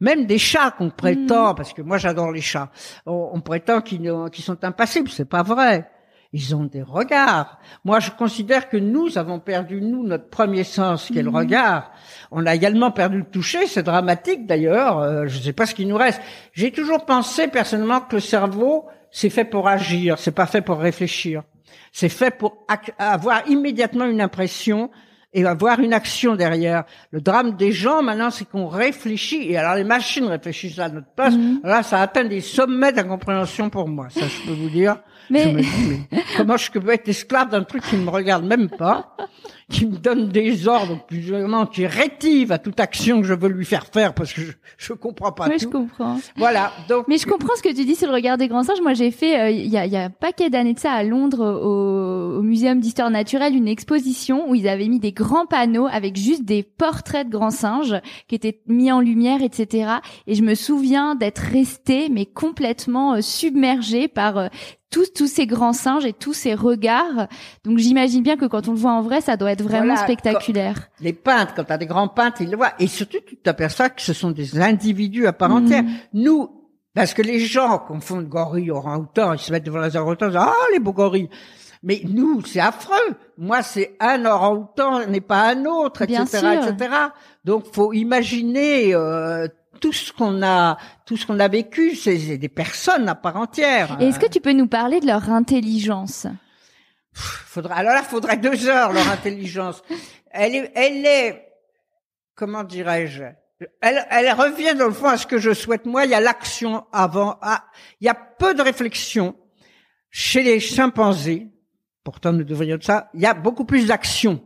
Même des chats qu'on prétend, mmh. parce que moi j'adore les chats, on, prétend qu'ils sont impassibles, c'est pas vrai. Ils ont des regards. Moi, je considère que nous avons perdu, nous, notre premier sens, qui est le mhm. regard. On a également perdu le toucher, c'est dramatique d'ailleurs, euh, je ne sais pas ce qui nous reste. J'ai toujours pensé personnellement que le cerveau, c'est fait pour agir, c'est pas fait pour réfléchir. C'est fait pour avoir immédiatement une impression et avoir une action derrière. Le drame des gens maintenant, c'est qu'on réfléchit. Et alors les machines réfléchissent à notre place. Mhm. Là, ça atteint des sommets d'incompréhension pour moi. Ça, je peux vous dire. Mais... comment je peux être esclave d'un truc qui ne me regarde même pas, qui me donne des ordres, plus vraiment qui rétive à toute action que je veux lui faire faire parce que je, je comprends pas oui, tout. je comprends. Voilà. Donc. Mais je comprends ce que tu dis sur le regard des grands singes. Moi, j'ai fait euh, il y, a, y a un paquet d'années de ça à Londres au, au Muséum d'histoire naturelle une exposition où ils avaient mis des grands panneaux avec juste des portraits de grands singes qui étaient mis en lumière, etc. Et je me souviens d'être restée mais complètement euh, submergée par euh, tous tous ces grands singes et tous ces regards. Donc j'imagine bien que quand on le voit en vrai, ça doit être vraiment Voilà, spectaculaire. Les peintres, quand tu as des grands peintres, ils le voient. Et surtout, tu t'aperçois que ce sont des individus à part Mhm. entière. Nous, parce que les gens confondent gorille, orang-outan, ils se mettent devant les orang-outans, ils disent, ah, les beaux gorilles. Mais nous, c'est affreux. Moi, c'est un orang-outan n'est pas un autre, Bien etc., sûr. etc. Donc, faut imaginer euh, tout ce qu'on a, tout ce qu'on a vécu. C'est des personnes à part entière. Est-ce que tu peux nous parler de leur intelligence? Faudrait, alors là, faudrait deux heures leur intelligence. Elle est, elle est, comment dirais-je? Elle, elle revient dans le fond à ce que je souhaite moi. Il y a l'action avant. ah, il y a peu de réflexion chez les chimpanzés. Pourtant, nous devrions de ça. Il y a beaucoup plus d'action.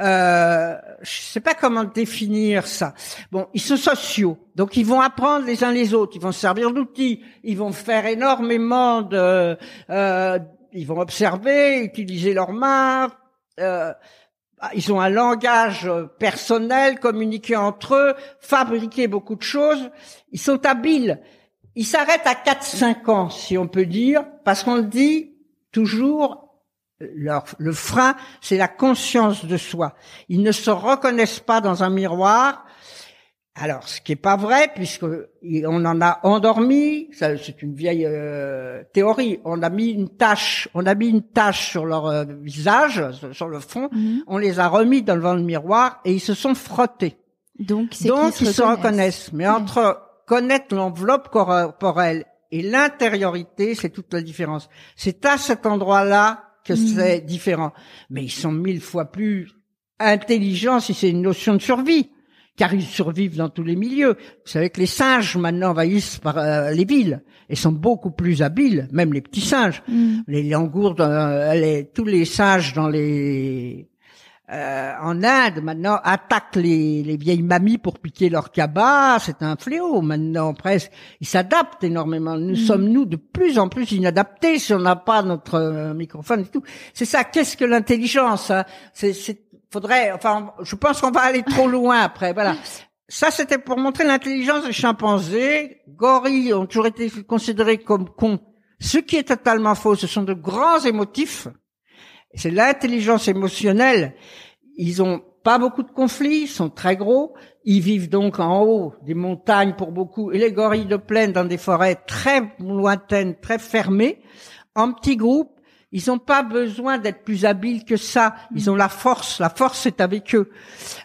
Euh, je sais pas comment définir ça. Bon, ils sont sociaux, donc ils vont apprendre les uns les autres. Ils vont se servir d'outils. Ils vont faire énormément de. Euh, ils vont observer, utiliser leurs mains. Euh, ils ont un langage personnel, communiquer entre eux, fabriquer beaucoup de choses. Ils sont habiles. Ils s'arrêtent à 4-5 ans, si on peut dire, parce qu'on le dit toujours, leur, le frein, c'est la conscience de soi. Ils ne se reconnaissent pas dans un miroir. Alors, ce qui est pas vrai, puisque on en a endormi, c'est une vieille euh, théorie. On a mis une tache, on a mis une tache sur leur euh, visage, sur- le front. Mhm. On les a remis devant le miroir et ils se sont frottés. Donc ils se reconnaissent. Mais entre connaître l'enveloppe corporelle et l'intériorité, c'est toute la différence. C'est à cet endroit-là que c'est différent. Mais ils sont mille fois plus intelligents si c'est une notion de survie. Car ils survivent dans tous les milieux. Vous savez que les singes maintenant envahissent par euh, les villes et sont beaucoup plus habiles, même les petits singes Mhm. les langourdes, euh, les- tous les singes dans les euh, en Inde maintenant attaquent les, les vieilles mamies pour piquer leur cabas. C'est un fléau maintenant presque. Ils s'adaptent énormément. Nous sommes nous de plus en plus inadaptés si on n'a pas notre euh, microphone et tout. C'est ça. Qu'est-ce que l'intelligence hein? C'est, c'est, faudrait. Enfin, je pense qu'on va aller trop loin après. Voilà. *laughs* Ça, c'était pour montrer l'intelligence des chimpanzés. Gorilles ont toujours été considérés comme cons. Ce qui est totalement faux, ce sont de grands émotifs. C'est l'intelligence émotionnelle. Ils ont pas beaucoup de conflits, ils sont très gros. Ils vivent donc en haut des montagnes pour beaucoup. Et les gorilles de plaine dans des forêts très lointaines, très fermées, en petits groupes. Ils n'ont pas besoin d'être plus habiles que ça. Ils ont la force. La force est avec eux.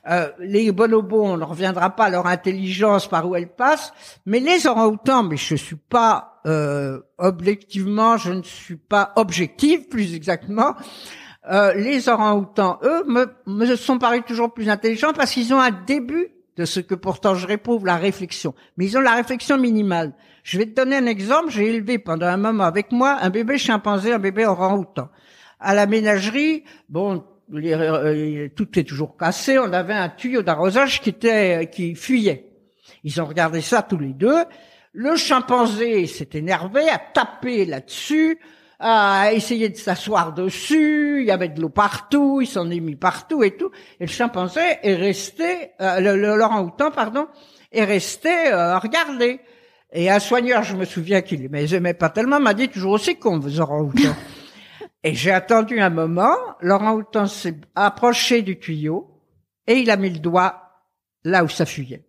Euh, les bonobos, on ne reviendra pas à leur intelligence par où elle passe. Mais les orang-outans, mais je suis pas euh, objectivement, je ne suis pas objective, plus exactement. Euh, les orang-outans, eux, me, me sont parus toujours plus intelligents parce qu'ils ont un début de ce que pourtant je réprouve, la réflexion. Mais ils ont la réflexion minimale. Je vais te donner un exemple. J'ai élevé pendant un moment avec moi un bébé chimpanzé, un bébé orang-outan. À la ménagerie, bon, les- euh, tout est toujours cassé. On avait un tuyau d'arrosage qui était qui fuyait. Ils ont regardé ça tous les deux. Le chimpanzé s'est énervé, a tapé là-dessus, a essayé de s'asseoir dessus. Il y avait de l'eau partout, il s'en est mis partout et tout. Et le chimpanzé est resté, euh, le, le l'orang-outan, pardon, est resté euh, à regarder. Et un soigneur, je me souviens qu'il les aimait pas tellement, m'a dit toujours aussi con, vos orang-outans. *laughs* Et j'ai attendu un moment, l'orang-outan s'est approché du tuyau et il a mis le doigt là où ça fuyait.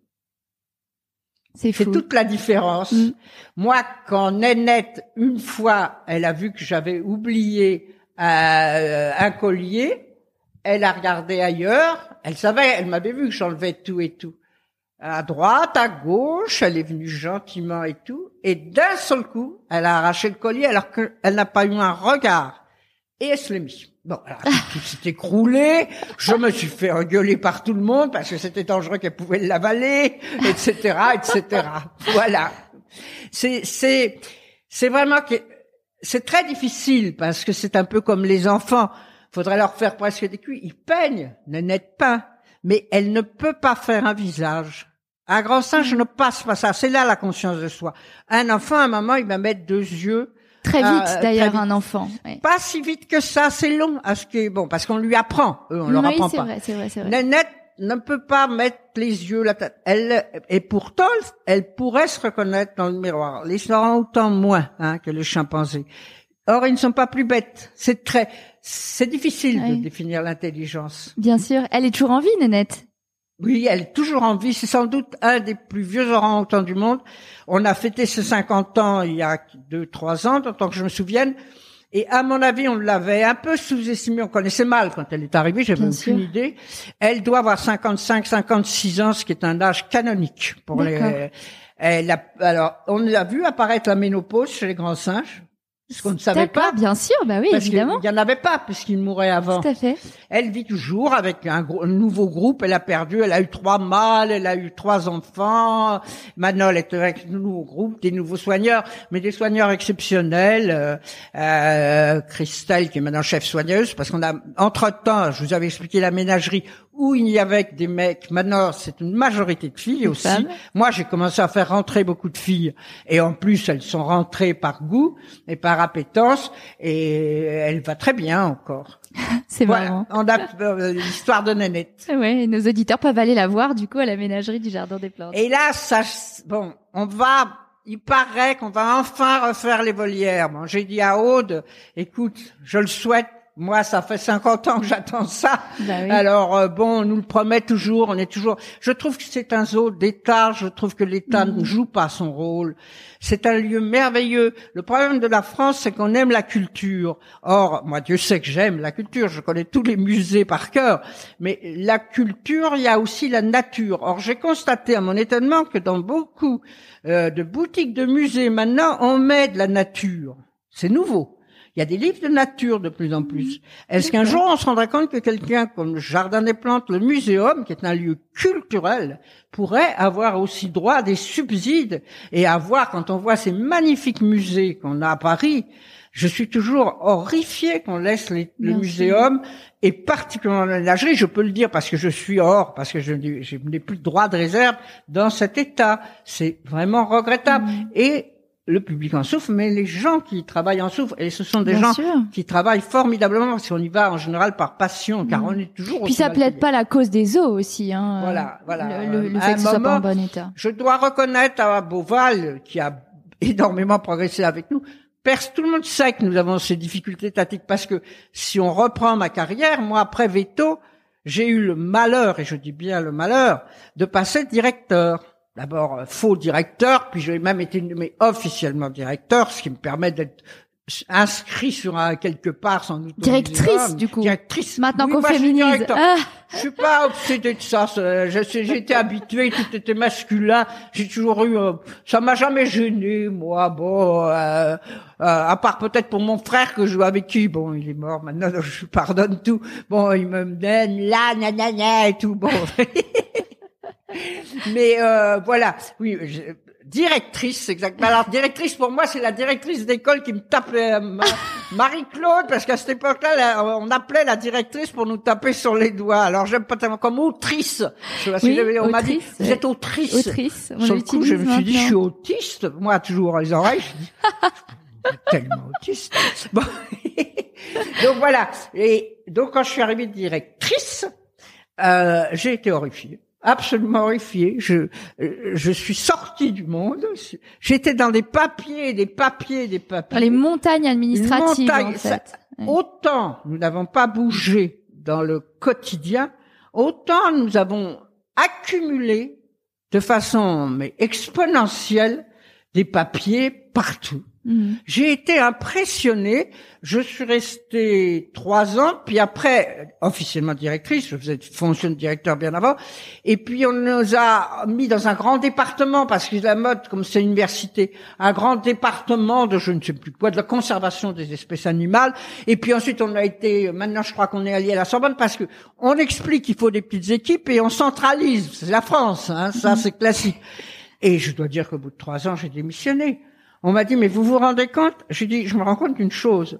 C'est toute la différence. Mm. Moi, quand Nénette, une fois, elle a vu que j'avais oublié euh, un collier, elle a regardé ailleurs. Elle savait, elle m'avait vu que j'enlevais tout et tout. À droite, à gauche, elle est venue gentiment et tout. Et d'un seul coup, elle a arraché le collier alors qu'elle n'a pas eu un regard. Et elle se l'est mis. Bon, alors, tout s'est écroulé. Je me suis fait engueuler par tout le monde parce que c'était dangereux qu'elle pouvait l'avaler, etc., etc. Voilà. C'est, c'est, c'est vraiment que, c'est très difficile parce que c'est un peu comme les enfants. Faudrait leur faire presque des cuits. Ils peignent, Nénette peint. Mais elle ne peut pas faire un visage. Un grand singe ne passe pas ça. C'est là la conscience de soi. Un enfant, à un moment, il va mettre deux yeux. Très vite Ah, d'ailleurs vite. un enfant. Ouais. Pas si vite que ça, c'est long. À ce est bon, parce qu'on lui apprend. Eux, on leur oui, apprend c'est pas. vrai, c'est vrai, c'est vrai. Nénette ne peut pas mettre les yeux, la tête. Elle, et pourtant, elle pourrait se reconnaître dans le miroir. Les orang autant moins hein, que le chimpanzé. Or, ils ne sont pas plus bêtes. C'est très, c'est difficile de définir l'intelligence. Bien sûr. Elle est toujours en vie, Nénette. Oui, elle est toujours en vie. C'est sans doute un des plus vieux orang-outans du monde. On a fêté ses 50 ans il y a deux, trois ans, tant que je me souvienne. Et à mon avis, on l'avait un peu sous-estimée. On connaissait mal quand elle est arrivée. J'avais aucune idée. Elle doit avoir 55, 56 ans, ce qui est un âge canonique pour les. Elle a, alors, on l'a vu apparaître la ménopause chez les grands singes, ce qu'on ne savait pas. bien sûr, bah oui, parce évidemment. n'y en avait pas, puisqu'ils mouraient avant. Tout à fait. Elle vit toujours avec un, gros- un nouveau groupe. Elle a perdu, elle a eu trois mâles, elle a eu trois enfants. Elle est avec un nouveau groupe, des nouveaux soigneurs, mais des soigneurs exceptionnels. Euh, euh, Christelle, qui est maintenant chef soigneuse, parce qu'on a, entre-temps, je vous avais expliqué la ménagerie, où il y avait que des mecs. Maintenant, c'est une majorité de filles aussi. Moi, j'ai commencé à faire rentrer beaucoup de filles. Et en plus, elles sont rentrées par goût et par appétence. Et elle va très bien encore. *laughs* C'est Voilà, marrant. on a euh, l'histoire de Nénette. *laughs* Ouais, et nos auditeurs peuvent aller la voir, du coup, à la ménagerie du Jardin des Plantes. Et là, ça, bon, on va, il paraît qu'on va enfin refaire les volières. Bon, j'ai dit à Aude, écoute, je le souhaite. Moi, ça fait 50 ans que j'attends ça. Bah oui. Alors euh, bon, on nous le promet toujours, on est toujours. Je trouve que c'est un zoo d'État. Je trouve que l'État Mhm. ne joue pas son rôle. C'est un lieu merveilleux. Le problème de la France, c'est qu'on aime la culture. Or, moi, Dieu sait que j'aime la culture. Je connais tous les musées par cœur. Mais la culture, il y a aussi la nature. Or, j'ai constaté à mon étonnement que dans beaucoup euh, de boutiques de musées maintenant, on met de la nature. C'est nouveau. Il y a des livres de nature de plus en plus. Est-ce qu'un jour on se rendra compte que quelqu'un comme le Jardin des Plantes, le Muséum, qui est un lieu culturel, pourrait avoir aussi droit à des subsides et avoir, quand on voit ces magnifiques musées qu'on a à Paris, je suis toujours horrifié qu'on laisse les- le muséum et particulièrement la ménagerie, je peux le dire parce que je suis hors, parce que je n'ai je n'ai plus de droit de réserve dans cet état. C'est vraiment regrettable. Mm. Et le public en souffre, mais les gens qui travaillent en souffrent. Et ce sont des Bien gens sûr. qui travaillent formidablement parce qu'on y va en général par passion, car Mm. on est toujours. Puis ça plaide pas la cause des eaux aussi, hein. Voilà, voilà. Le, le- le À fait que ce soit pas en bon état. Je dois reconnaître à Beauval, qui a *laughs* énormément progressé avec nous, Pers- tout le monde sait que nous avons ces difficultés tactiques parce que si on reprend ma carrière, moi après Veto, j'ai eu le malheur, et je dis bien le malheur, de passer directeur. D'abord euh, faux directeur, puis j'ai même été nommé officiellement directeur, ce qui me permet d'être inscrit sur un quelque part sans doute. Directrice, du coup. Directrice. Maintenant Oui, qu'on je féminise. directeur. Ah, Je suis pas obsédé de ça. ça, Je sais, j'ai été habitué, tout était masculin. J'ai toujours eu, euh, ça m'a jamais gêné, moi. Bon, euh, euh, à part peut-être pour mon frère que je avec qui, bon, il est mort maintenant, je pardonne tout. Bon, il me donne là, nanana et tout. Bon, *laughs* mais euh, voilà. Oui, je- directrice, exactement. Alors directrice pour moi, c'est la directrice d'école qui me tape euh, ma- Marie-Claude, parce qu'à cette époque-là, là, on appelait la directrice pour nous taper sur les doigts. Alors j'aime pas tellement comme autrice. Je sais si on m'a dit, vous êtes autrice. autrice, on Sur le coup, je me suis dit, je suis autiste. Moi, toujours les oreilles, je dis, *laughs* tellement autiste. Bon. *laughs* donc voilà. Et donc quand je suis arrivée directrice, euh, j'ai été horrifiée. Absolument horrifiée. Je, je suis sortie du monde. J'étais dans des papiers, des papiers, des papiers. dans les montagnes administratives, montagne, en fait. Ouais. Autant nous n'avons pas bougé dans le quotidien, autant nous avons accumulé de façon mais exponentielle des papiers partout. Mhm. J'ai été impressionné. Je suis restée trois ans, puis après, officiellement directrice, je faisais fonction de directeur bien avant, et puis on nous a mis dans un grand département, parce que la mode, comme c'est université, un grand département de je ne sais plus quoi, de la conservation des espèces animales, et puis ensuite on a été, maintenant je crois qu'on est allié à la Sorbonne, parce que on explique qu'il faut des petites équipes et on centralise. C'est la France, hein, ça c'est classique. Et je dois dire qu'au bout de trois ans, j'ai démissionné. On m'a dit, mais vous vous rendez compte? J'ai dit, je me rends compte d'une chose.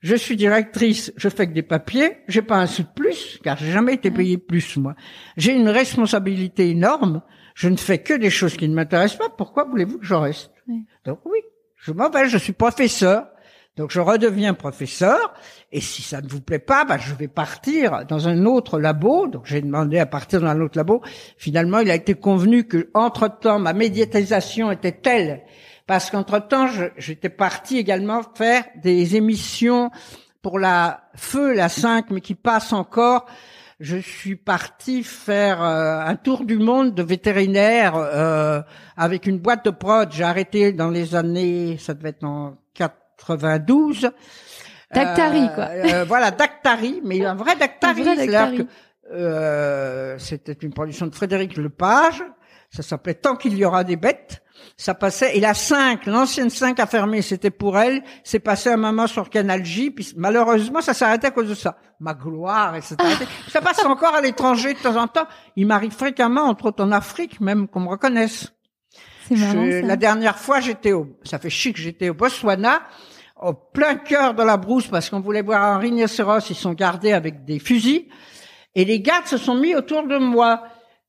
Je suis directrice, je fais que des papiers, j'ai pas un sou de plus, car j'ai jamais été payé plus, moi. J'ai une responsabilité énorme, je ne fais que des choses qui ne m'intéressent pas, pourquoi voulez-vous que je reste? Oui. Donc oui, je m'en vais, je suis professeur, donc je redeviens professeur, et si ça ne vous plaît pas, bah, je vais partir dans un autre labo. Donc j'ai demandé à partir dans un autre labo. Finalement, il a été convenu que entre temps, ma médiatisation était telle parce qu'entre temps, j'étais partie également faire des émissions pour la feu, la 5, mais qui passe encore. Je suis partie faire euh, un tour du monde de vétérinaire euh, avec une boîte de prod. J'ai arrêté dans les années, ça devait être en 92. Dactari, quoi. Euh, voilà, Dactari, mais un vrai Dactari. cest euh, c'était une production de Frédéric Lepage. Ça s'appelait Tant qu'il y aura des bêtes. Ça passait, et la 5, l'ancienne 5 a fermé, c'était pour elle. C'est passé un moment sur Canal J, puis malheureusement, ça s'arrêtait à cause de ça. Ma gloire, etc. *laughs* ça passe encore à l'étranger de temps en temps. Il m'arrive fréquemment, entre autres en Afrique, même qu'on me reconnaisse. La dernière fois, j'étais au, ça fait chic, j'étais au Botswana, au plein cœur de la brousse, parce qu'on voulait voir un rhinocéros, ils sont gardés avec des fusils. Et les gardes se sont mis autour de moi.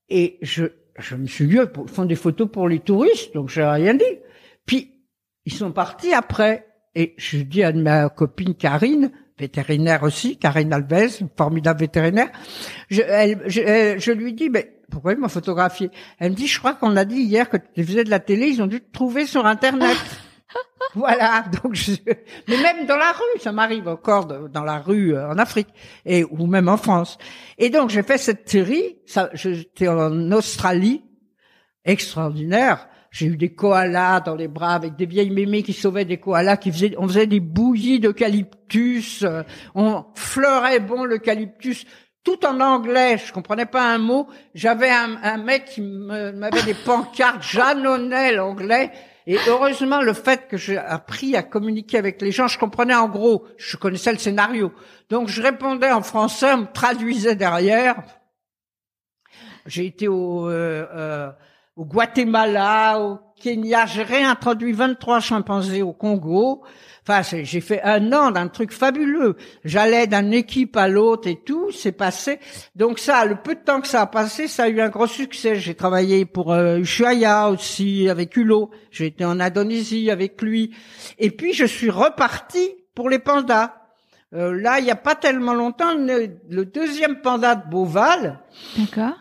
Et je, je me suis dit, ils font des photos pour les touristes, donc j'ai rien dit. Puis, ils sont partis après. Et je dis à ma copine Karine, vétérinaire aussi, Karine Alves, formidable vétérinaire, je, elle, je, je, lui dis, mais pourquoi il m'a photographié? Elle me dit, je crois qu'on a dit hier que tu faisais de la télé, ils ont dû te trouver sur Internet. *laughs* voilà, donc je... mais même dans la rue, ça m'arrive encore dans la rue euh, en Afrique et ou même en France. Et donc j'ai fait cette série, ça j'étais en Australie, extraordinaire. J'ai eu des koalas dans les bras avec des vieilles mémés qui sauvaient des koalas, qui faisaient, on faisait des bouillies d'eucalyptus, euh, on fleurait bon l'eucalyptus, tout en anglais, je comprenais pas un mot. J'avais un, un mec qui m'avait des pancartes, janonnait l'anglais. Et heureusement, le fait que j'ai appris à communiquer avec les gens, je comprenais en gros, je connaissais le scénario. Donc je répondais en français, on me traduisait derrière. J'ai été au, euh, euh, au Guatemala, au Kenya, j'ai réintroduit 23 chimpanzés au Congo. Enfin, j'ai fait un an d'un truc fabuleux. J'allais d'une équipe à l'autre et tout, c'est passé. Donc ça, le peu de temps que ça a passé, ça a eu un gros succès. J'ai travaillé pour euh, aussi, avec Hulot. J'ai été en Indonésie avec lui. Et puis, je suis reparti pour les pandas. Euh, là, il n'y a pas tellement longtemps, le, deuxième panda de Beauval. D'accord.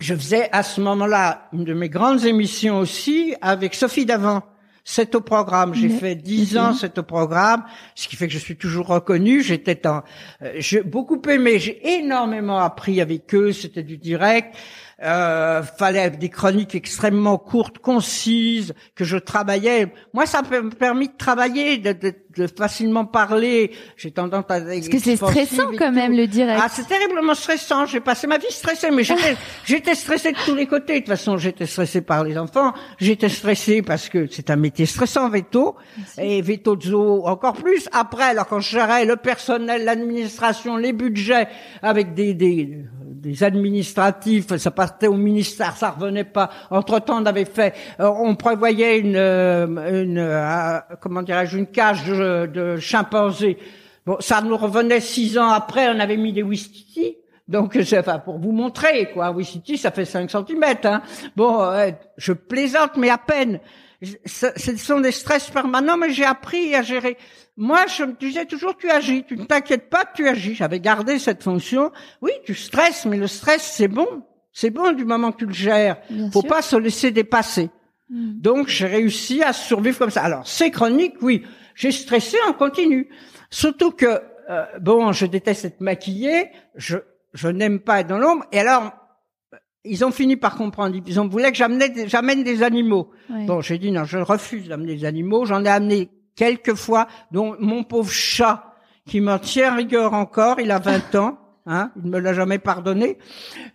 Je faisais à ce moment-là une de mes grandes émissions aussi avec Sophie Davant c'est au programme. J'ai fait dix ans c'est au programme, ce qui fait que je suis toujours reconnu. J'étais en, euh, j'ai beaucoup aimé, j'ai énormément appris avec eux. C'était du direct. Euh, fallait des chroniques extrêmement courtes, concises, que je travaillais. Moi, ça m'a permis de travailler, de, de, de facilement parler. J'ai tendance à... Parce que c'est stressant quand même, le direct. Ah, c'est terriblement stressant. J'ai passé ma vie stressée, mais j'étais, *laughs* j'étais stressée de tous les côtés. De toute façon, j'étais stressée par les enfants. J'étais stressée parce que c'est un métier stressant, veto. Et veto de zoo encore plus. Après, alors quand je gérais le personnel, l'administration, les budgets, avec des, des des administratifs, ça partait au ministère, ça revenait pas. Entre temps, on avait fait, euh, on prévoyait une, euh, une euh, comment dirais-je, une cage de, de, chimpanzés. Bon, ça nous revenait six ans après, on avait mis des wistiti. Donc, *laughs* c'est enfin, pour vous montrer, quoi. Wistiti, ça fait 5 centimètres. Hein. Bon, je plaisante, mais à peine. Ce sont des stress permanents, mais j'ai appris à gérer. Moi, je me disais toujours, tu agis, tu ne t'inquiètes pas, tu agis. J'avais gardé cette fonction. Oui, tu stresses, mais le stress, c'est bon. C'est bon du moment que tu le gères. Faut pas se laisser dépasser. Hmm. Donc, j'ai réussi à survivre comme ça. Alors, c'est chronique, oui. J'ai stressé en continu. Surtout que, euh, bon, je déteste être maquillée. Je, je n'aime pas être dans l'ombre. Et alors, ils ont fini par comprendre. Ils ont voulu que j'amène des animaux. Bon, j'ai dit non, je refuse d'amener des animaux. J'en ai amené quelques fois, dont mon pauvre chat, qui m'en tient rigueur encore, il a 20 *laughs* ans, hein, il me l'a jamais pardonné,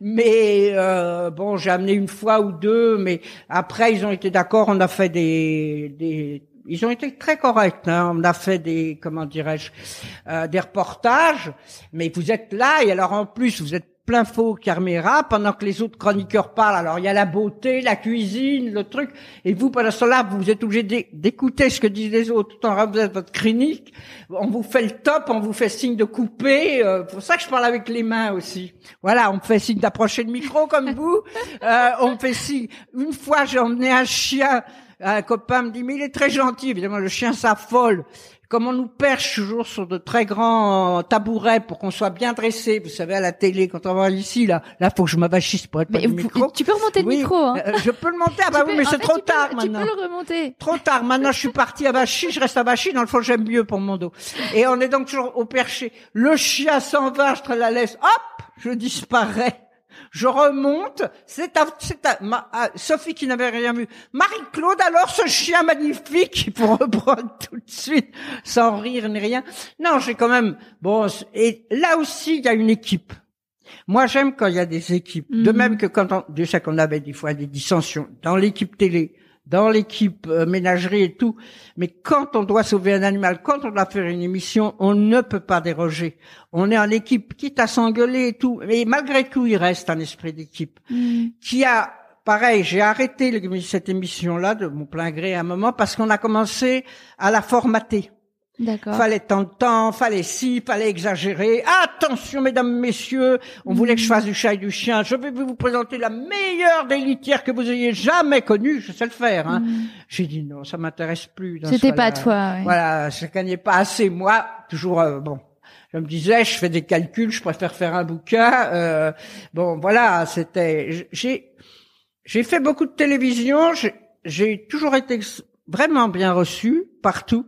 mais euh, bon, j'ai amené une fois ou deux, mais après ils ont été d'accord, on a fait des, des ils ont été très corrects. Hein. On a fait des, comment dirais-je, euh, des reportages. Mais vous êtes là et alors en plus vous êtes plein faux caméra pendant que les autres chroniqueurs parlent. Alors il y a la beauté, la cuisine, le truc, et vous pendant cela vous êtes obligé d'écouter ce que disent les autres tout en faisant votre clinique. On vous fait le top, on vous fait signe de couper. Euh, pour ça que je parle avec les mains aussi. Voilà, on me fait signe d'approcher le micro comme vous. *laughs* Euh, on me fait signe. Une fois j'ai emmené un chien. Un copain me dit mais il est très gentil. Évidemment le chien s'affole comme on nous perche toujours sur de très grands tabourets pour qu'on soit bien dressé, vous savez à la télé quand on va ici là, là faut que je m'avachisse pour être mais pas du micro. Tu peux remonter le micro. Hein. Euh, je peux le monter. Ah bah oui, mais c'est trop tard maintenant. Tu peux le remonter. Trop tard. Maintenant, je suis parti à Vachy, je reste à Vachy. Dans le fond, j'aime mieux pour mon dos. Et on est donc toujours au perché. Le chien s'en va, je te la laisse. Hop, je disparais. Je remonte. C'est à, c'est à, Sophie qui n'avait rien vu. Marie-Claude, alors ce chien magnifique pour reprendre *laughs* tout de suite, sans rire ni rien. Non, j'ai quand même, bon, et là aussi, il y a une équipe. Moi, j'aime quand il y a des équipes. De mhm. même que quand on, déjà qu'on avait des fois des dissensions dans l'équipe télé, dans l'équipe euh, ménagerie et tout. Mais quand on doit sauver un animal, quand on doit faire une émission, on ne peut pas déroger. On est en équipe, quitte à s'engueuler et tout. Mais malgré tout, il reste un esprit d'équipe mm. qui a pareil, j'ai arrêté cette émission-là de mon plein gré à un moment parce qu'on a commencé à la formater. D'accord. Fallait tant de temps, fallait ci, fallait exagérer. Attention, mesdames, messieurs, on voulait que je fasse du chat et du chien. Je vais vous présenter la meilleure des litières que vous ayez jamais connue. Je sais le faire. Hein. Mm. J'ai dit non, ça m'intéresse plus. C'était pas toi. Ouais. Voilà, je gagnais pas assez. Moi, toujours euh, bon. Je me disais, je fais des calculs, je préfère faire un bouquin. Euh, bon, voilà, c'était. J'ai j'ai fait beaucoup de télévision. J'ai toujours été vraiment bien reçu partout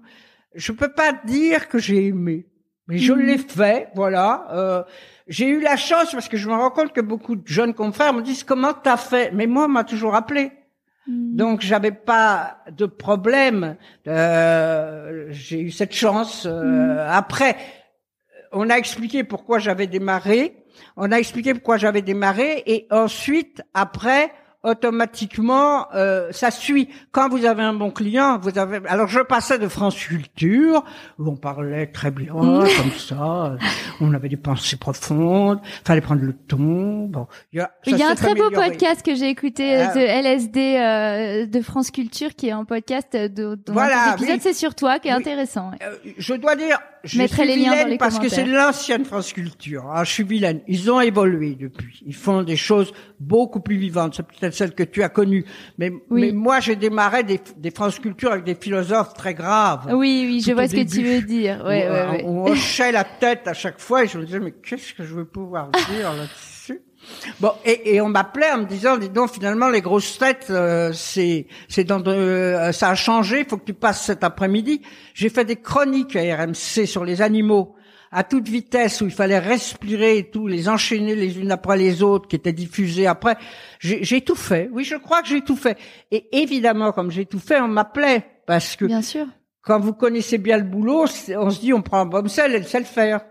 je peux pas dire que j'ai aimé, mais je mhm. l'ai fait, voilà. Euh, j'ai eu la chance parce que je me rends compte que beaucoup de jeunes confrères me disent comment t'as fait, mais moi on m'a toujours appelé. Mhm. Donc j'avais pas de problème. Euh, j'ai eu cette chance. Euh, mhm. Après, on a expliqué pourquoi j'avais démarré. On a expliqué pourquoi j'avais démarré et ensuite après automatiquement euh, ça suit. Quand vous avez un bon client, vous avez. Alors je passais de France Culture où on parlait très bien *laughs* comme ça, on avait des pensées profondes, fallait prendre le ton. Bon, il y a, il y a un très beau podcast que j'ai écouté euh, ah. de LSD euh, de France Culture qui est un podcast de, dont voilà, épisode c'est sur toi qui est intéressant. Euh, je dois dire, je suis les liens dans les parce que c'est l'ancienne France Culture. Ah, je suis vilaine. Ils ont évolué depuis. Ils font des choses beaucoup plus vivantes. C'est peut-être celle que tu as connue. Mais, mais moi, j'ai démarré des, des France Culture avec des philosophes très graves. Oui, oui, je vois ce que tu veux dire. Ouais, ouais, ouais. On, hochait la tête à chaque fois et je me disais, mais qu'est-ce que je veux pouvoir *laughs* dire là-dessus? Bon, et, et on m'appelait en me disant, dis donc, finalement, les grosses têtes, euh, c'est, c'est dans de, euh, ça a changé. Il faut que tu passes cet après-midi. J'ai fait des chroniques à RMC sur les animaux à toute vitesse où il fallait respirer et tout, les enchaîner les unes après les autres, qui étaient diffusées après. J'ai tout fait. Oui, je crois que j'ai tout fait. Et évidemment, comme j'ai tout fait, on m'appelait parce que. Bien sûr. Quand vous connaissez bien le boulot, on se dit on prend un bon sel, elle sait le faire.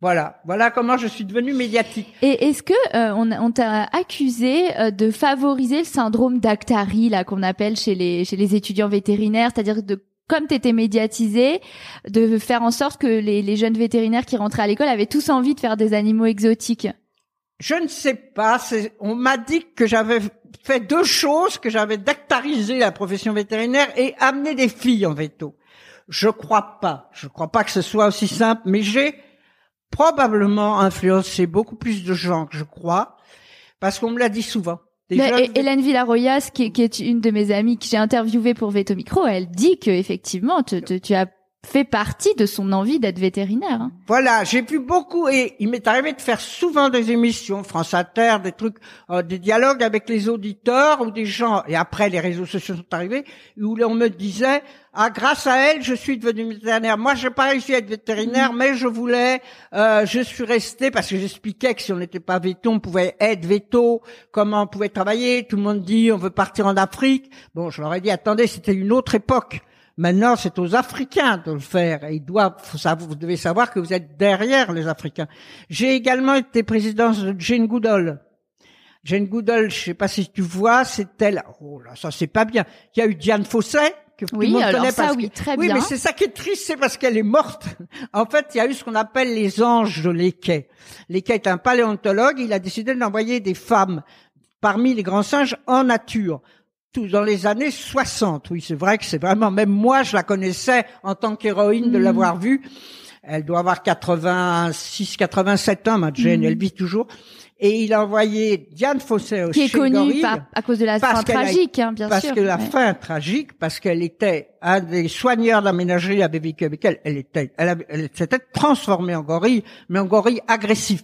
Voilà, voilà comment je suis devenue médiatique. Et est-ce que euh, on, on t'a accusé euh, de favoriser le syndrome d'Actari là qu'on appelle chez les chez les étudiants vétérinaires, c'est-à-dire de comme tu étais médiatisé, de faire en sorte que les, les jeunes vétérinaires qui rentraient à l'école avaient tous envie de faire des animaux exotiques? Je ne sais pas. On m'a dit que j'avais fait deux choses, que j'avais dactarisé la profession vétérinaire et amené des filles en veto. Je crois pas. Je crois pas que ce soit aussi simple, mais j'ai probablement influencé beaucoup plus de gens que je crois, parce qu'on me l'a dit souvent. Hélène Villaroyas, qui, qui, est une de mes amies que j'ai interviewée pour Veto Micro, elle dit que effectivement, tu, tu as fait partie de son envie d'être vétérinaire. Hein. Voilà, j'ai pu beaucoup et il m'est arrivé de faire souvent des émissions France Inter, des trucs, euh, des dialogues avec les auditeurs ou des gens. Et après, les réseaux sociaux sont arrivés où on me disait ah grâce à elle, je suis devenu vétérinaire. Moi, j'ai pas réussi à être vétérinaire, mais je voulais, euh, je suis resté parce que j'expliquais que si on n'était pas veto, on pouvait être veto, comment on pouvait travailler. Tout le monde dit on veut partir en Afrique. Bon, je leur ai dit attendez, c'était une autre époque. Maintenant, c'est aux Africains de le faire. Et ils doivent, vous devez savoir que vous êtes derrière les Africains. J'ai également été présidente de Jane Goodall. Jane Goodall, je sais pas si tu vois, c'est elle. Oh là, ça c'est pas bien. Il y a eu Diane Fossey que oui, tout le monde connaît ça, oui, très oui, mais c'est ça qui est triste, c'est parce qu'elle est morte. En fait, il y a eu ce qu'on appelle les anges de Lequet. Lequet est un paléontologue. Il a décidé d'envoyer des femmes parmi les grands singes en nature dans les années 60. Oui, c'est vrai que c'est vraiment, même moi, je la connaissais en tant qu'héroïne de mm. l'avoir vue. Elle doit avoir 86, 87 ans, ma Jane, mm. elle vit toujours. Et il a envoyé Diane Fossé au Qui est connue à cause de la parce fin a- tragique, hein, bien parce sûr. que la Ouais. fin tragique, parce qu'elle était un des soigneurs de la ménagerie avait vécu avec elle. Elle était, elle, avait- elle s'était transformée en gorille, mais en gorille agressif.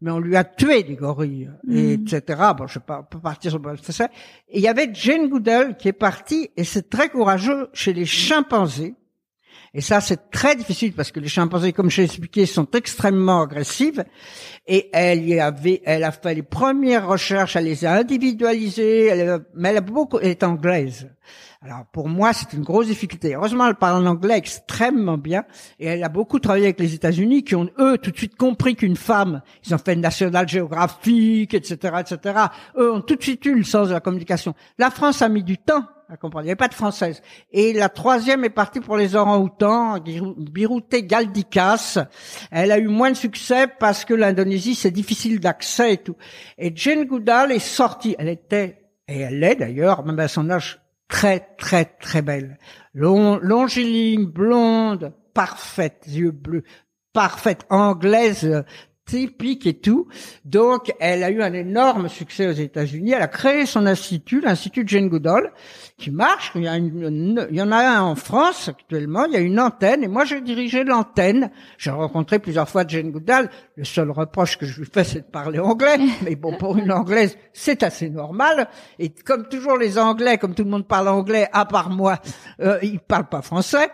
Mais on lui a tué des gorilles, et Mm. etc. Bon, je sais pas, on peut partir sur le ça. Et il y avait Jane Goodall qui est partie, et c'est très courageux chez les chimpanzés. Et ça, c'est très difficile parce que les chimpanzés, comme je l'ai expliqué, sont extrêmement agressifs. Et elle y avait, elle a fait les premières recherches, elle les a individualisées, elle, mais elle a beaucoup, elle est anglaise. Alors pour moi, c'est une grosse difficulté. Heureusement, elle parle en anglais extrêmement bien et elle a beaucoup travaillé avec les États-Unis qui ont eux tout de suite compris qu'une femme, ils ont fait une National Geographic, etc., etc. Eux ont tout de suite eu le sens de la communication. La France a mis du temps à comprendre. Il n'y avait pas de française. Et la troisième est partie pour les orang-outans, Birute Galdikas. Elle a eu moins de succès parce que l'Indonésie, c'est difficile d'accès et tout. Et Jane Goodall est sortie. Elle était, et elle est d'ailleurs, même à son âge, très, très, très belle. Long, longiligne, blonde, parfaite, yeux bleus, parfaite, anglaise, typique et tout. Donc, elle a eu un énorme succès aux États-Unis. Elle a créé son institut, l'Institut Jane Goodall, qui marche. Il y, a une- une- il y en a un en France actuellement. Il y a une antenne. Et moi, j'ai dirigé l'antenne. J'ai rencontré plusieurs fois Jane Goodall. Le seul reproche que je lui fais, c'est de parler anglais. *laughs* Mais bon, pour une anglaise, c'est assez normal. Et comme toujours les Anglais, comme tout le monde parle anglais, à part moi, euh, ils parlent pas français.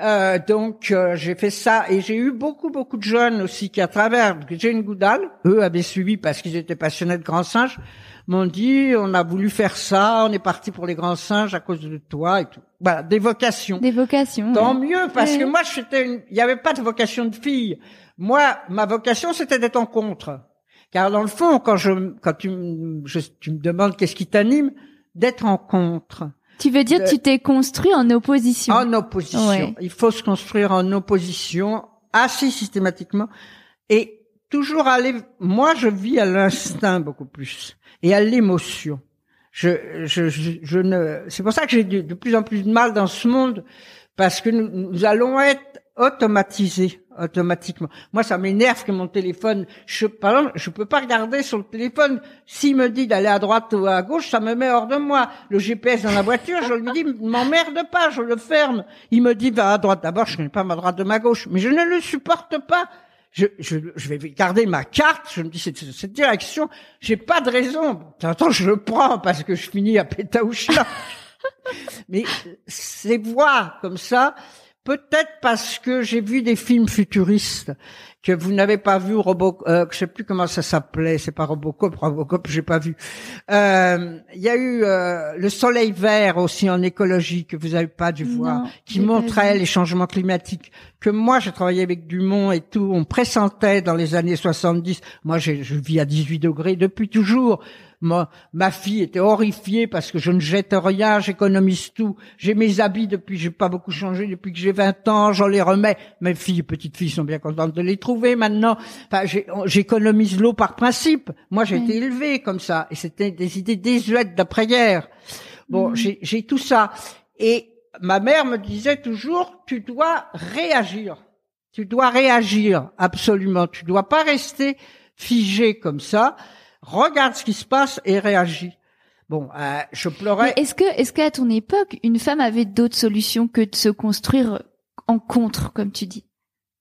Euh, donc euh, j'ai fait ça et j'ai eu beaucoup beaucoup de jeunes aussi qui à travers Jane Goodall, eux avaient suivi parce qu'ils étaient passionnés de grands singes, m'ont dit on a voulu faire ça, on est parti pour les grands singes à cause de toi et tout. Voilà, des vocations. Des vocations. Tant ouais. mieux parce que moi j'étais une... il n'y avait pas de vocation de fille. Moi ma vocation c'était d'être en contre. Car dans le fond quand je quand tu me je- tu me demandes qu'est-ce qui t'anime d'être en contre. Tu veux dire de- tu t'es construit en opposition. En opposition. Ouais. Il faut se construire en opposition assez systématiquement et toujours aller. Moi, je vis à l'instinct beaucoup plus et à l'émotion. Je, je, je, je ne. C'est pour ça que j'ai de, de plus en plus de mal dans ce monde parce que nous, nous allons être automatisés automatiquement. Moi, ça m'énerve que mon téléphone. Je, par exemple, je peux pas regarder sur le téléphone. S'il me dit d'aller à droite ou à gauche, ça me met hors de moi. Le GPS dans la voiture, je lui dis m'emmerde pas, je le ferme. Il me dit va à droite. D'abord, je connais pas ma droite de ma gauche, mais je ne le supporte pas. Je, je, je vais garder ma carte. Je me dis cette, cette direction, j'ai pas de raison. Attends, je le prends parce que je finis à Pétaouchla. *laughs* Mais ces voix comme ça, peut-être parce que j'ai vu des films futuristes que vous n'avez pas vu Robo, euh, je sais plus comment ça s'appelait, c'est pas Robocop, Robocop, j'ai pas vu. Euh, Il y a eu euh, le Soleil vert aussi en écologie que vous avez pas dû voir, Non, qui montrait les changements climatiques. Que moi, j'ai travaillé avec Dumont et tout, on pressentait dans les années 70. Moi, je vis à 18 degrés depuis toujours. Moi, ma fille était horrifiée parce que je ne jette rien, j'économise tout. J'ai mes habits depuis, j'ai pas beaucoup changé depuis que j'ai 20 ans, j'en les remets. Mes filles, petites filles sont bien contentes de les trouver maintenant. Enfin, j'économise l'eau par principe. Moi, j'ai Oui. été élevée comme ça et c'était des idées désuètes d'après-guerre. Bon, j'ai j'ai tout ça. Et ma mère me disait toujours, tu dois réagir. Tu dois réagir, absolument. Tu dois pas rester figé comme ça. Regarde ce qui se passe et réagis. Bon, euh, je pleurais. Est-ce que, est-ce qu'à ton époque, une femme avait d'autres solutions que de se construire en contre, comme tu dis?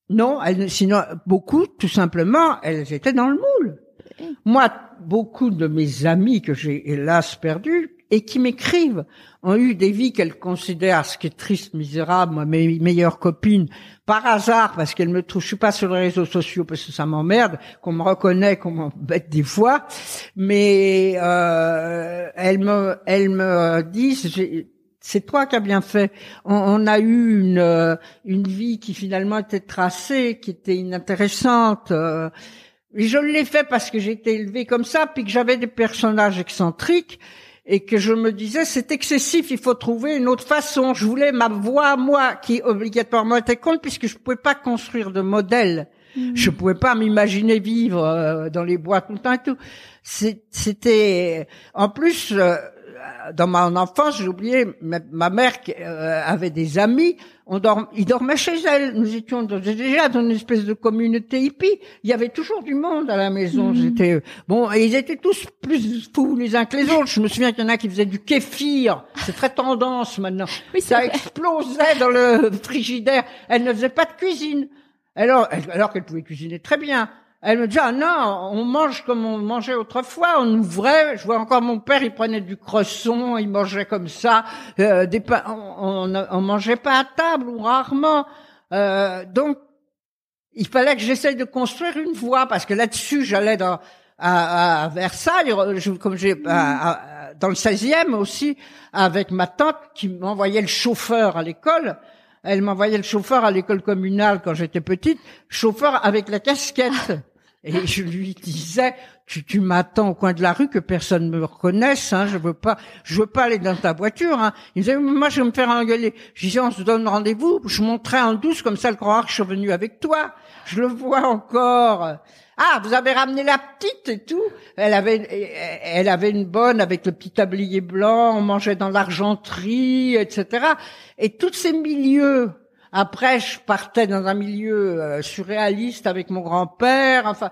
Non, elles, sinon beaucoup, tout simplement, elles étaient dans le moule. Moi, beaucoup de mes amis que j'ai hélas perdus et qui m'écrivent ont eu des vies qu'elles considèrent, ce qui est triste, misérable, moi, mes meilleures copines, par hasard, parce qu'elles me trouvent, je suis pas sur les réseaux sociaux parce que ça m'emmerde, qu'on me reconnaît, qu'on m'embête des fois, mais euh, elles me, elles me disent, c'est toi qui as bien fait. On, a eu une euh, une vie qui finalement était tracée, qui était inintéressante. euh, je l'ai fait parce que j'étais élevée comme ça, puis que j'avais des personnages excentriques et que je me disais c'est excessif, il faut trouver une autre façon. Je voulais ma voix moi qui obligatoirement était compte puisque je pouvais pas construire de modèle. Je pouvais pas m'imaginer vivre euh, dans les bois tout le temps et tout. C'était en plus euh, dans mon enfance, j'ai oublié, ma, mère qui, euh, avait des amis, on dorm, ils dormaient chez elle. Nous étions dans- déjà dans une espèce de communauté hippie. Il y avait toujours du monde à la maison. J'étais euh, bon, et ils étaient tous plus fous les uns que les autres. Je me souviens qu'il y en a qui faisaient du kéfir. C'est très tendance maintenant. Oui, Ça vrai. explosait dans le frigidaire. Elle ne faisait pas de cuisine. Alors, alors qu'elle pouvait cuisiner très bien. Elle me dit, ah non, on mange comme on mangeait autrefois, on ouvrait, je vois encore mon père, il prenait du cresson, il mangeait comme ça, euh, on, on, mangeait pas à table ou rarement. Euh, donc, il fallait que j'essaye de construire une voie, parce que là-dessus, j'allais dans, à, Versailles, comme j'ai, dans le 16e aussi, avec ma tante qui m'envoyait le chauffeur à l'école. Elle m'envoyait le chauffeur à l'école communale quand j'étais petite, chauffeur avec la casquette. Et je lui disais, tu, tu m'attends au coin de la rue que personne me reconnaisse, hein, je veux pas, je veux pas aller dans ta voiture, hein. Il me disait, moi, je vais me faire engueuler. Je disais, on se donne rendez-vous, je monterai en douce, comme ça, elle croira que je suis venu avec toi. Je le vois encore. Ah, vous avez ramené la petite et tout. Elle avait, elle avait une bonne avec le petit tablier blanc. On mangeait dans l'argenterie, etc. Et tous ces milieux. Après, je partais dans un milieu euh, surréaliste avec mon grand-père. Enfin,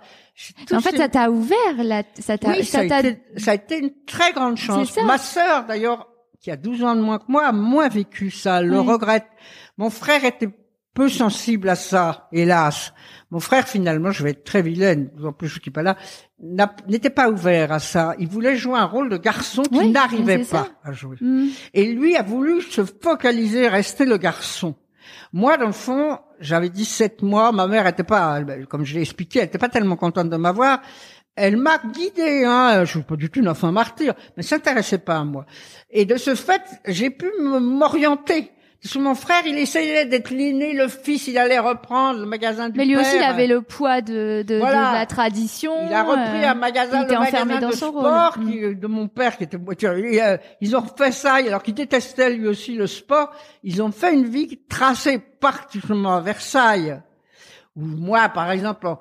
En fait, ces- ça t'a ouvert, là, ça t'a, oui, ça, a t'a- été, ça a été une très grande chance. Ça. Ma sœur, d'ailleurs, qui a 12 ans de moins que moi, a moins vécu ça. Le Oui. regrette. Mon frère était peu sensible à ça, hélas. Mon frère, finalement, je vais être très vilaine, en plus je suis pas là, n'était pas ouvert à ça. Il voulait jouer un rôle de garçon Oui, qu'il n'arrivait pas ça. à jouer. Hmm. Et lui a voulu se focaliser, rester le garçon. Moi, dans le fond, j'avais 17 mois, ma mère était pas, elle- comme je l'ai expliqué, elle était pas tellement contente de m'avoir. Elle m'a guidé, hein, je suis pas du tout une enfant martyr, mais s'intéressait pas à moi. Et de ce fait, j'ai pu m'orienter. Parce que mon frère, il essayait d'être l'aîné, le fils, il allait reprendre le magasin du Mais lui aussi, il père. avait le poids de, de, Voilà. de la tradition. Il a repris euh, un magasin, il était le magasin dans de son sport rôle. Mm. qui- de mon père qui était voiture. Euh, ils ont fait ça, alors qu'il détestait lui aussi le sport. Ils ont fait une vie tracée particulièrement à Versailles. Où moi, par exemple, en,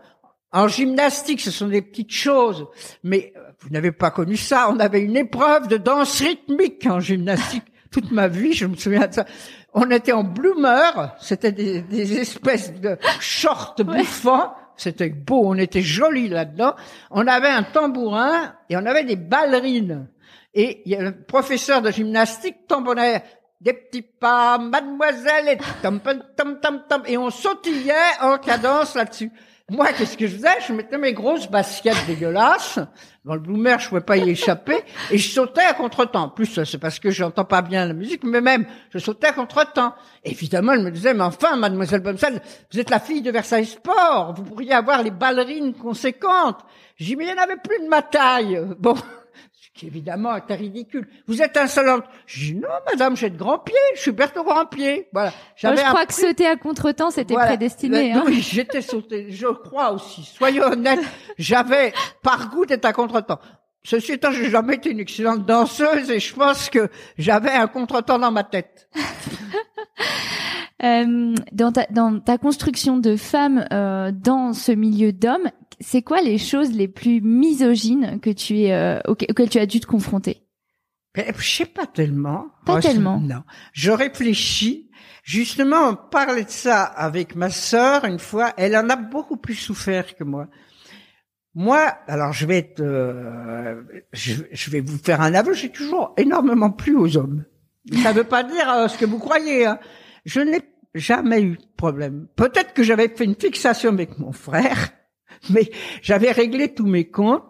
en gymnastique, ce sont des petites choses, mais euh, vous n'avez pas connu ça. On avait une épreuve de danse rythmique en gymnastique. Toute ma vie, je me souviens de ça. On était en bloomer, c'était des, des espèces de shorts bouffants. C'était beau, on était jolis là-dedans. On avait un tambourin et on avait des ballerines. Et il y a le professeur de gymnastique tambonnait des petits pas, mademoiselle, et tam, tam, tam, tam, tam, et on sautillait en cadence là-dessus. Moi, qu'est-ce que je faisais? Je mettais mes grosses baskets dégueulasses. Dans le bloomer, je pouvais pas y échapper. Et je sautais à contre-temps. Plus, c'est parce que j'entends pas bien la musique, mais même, je sautais à contre-temps. Évidemment, elle me disait, mais enfin, mademoiselle Bomsel, vous êtes la fille de Versailles Sport. Vous pourriez avoir les ballerines conséquentes. J'ai dit, mais il n'y en avait plus de ma taille. Bon. Évidemment était ridicule. Vous êtes insolente. Je dis, non, madame, j'ai de grands pieds. Je suis Berthaud Grand Pied. Voilà. J'avais je crois que sauter à contre-temps, c'était voilà. prédestiné. Hein. Oui, j'étais sauté. Je crois aussi. Soyons honnêtes. J'avais, par goût, d'être à contre-temps. Ceci étant, j'ai jamais été une excellente danseuse et je pense que j'avais un contre-temps dans ma tête. *laughs* Euh, dans, ta, dans ta construction de femme euh, dans ce milieu d'hommes, c'est quoi les choses les plus misogynes que tu es euh, auxquelles, tu as dû te confronter? Mais je sais pas tellement. Pas tellement. Non. Je réfléchis. Justement, on parlait de ça avec ma sœur une fois. Elle en a beaucoup plus souffert que moi. Moi, alors je vais être, euh, je, je vais vous faire un aveu. J'ai toujours énormément plu aux hommes. Ça ne veut pas dire euh, ce que vous croyez. Hein. Je n'ai jamais eu de problème. Peut-être que j'avais fait une fixation avec mon frère, *laughs* mais j'avais réglé tous mes comptes.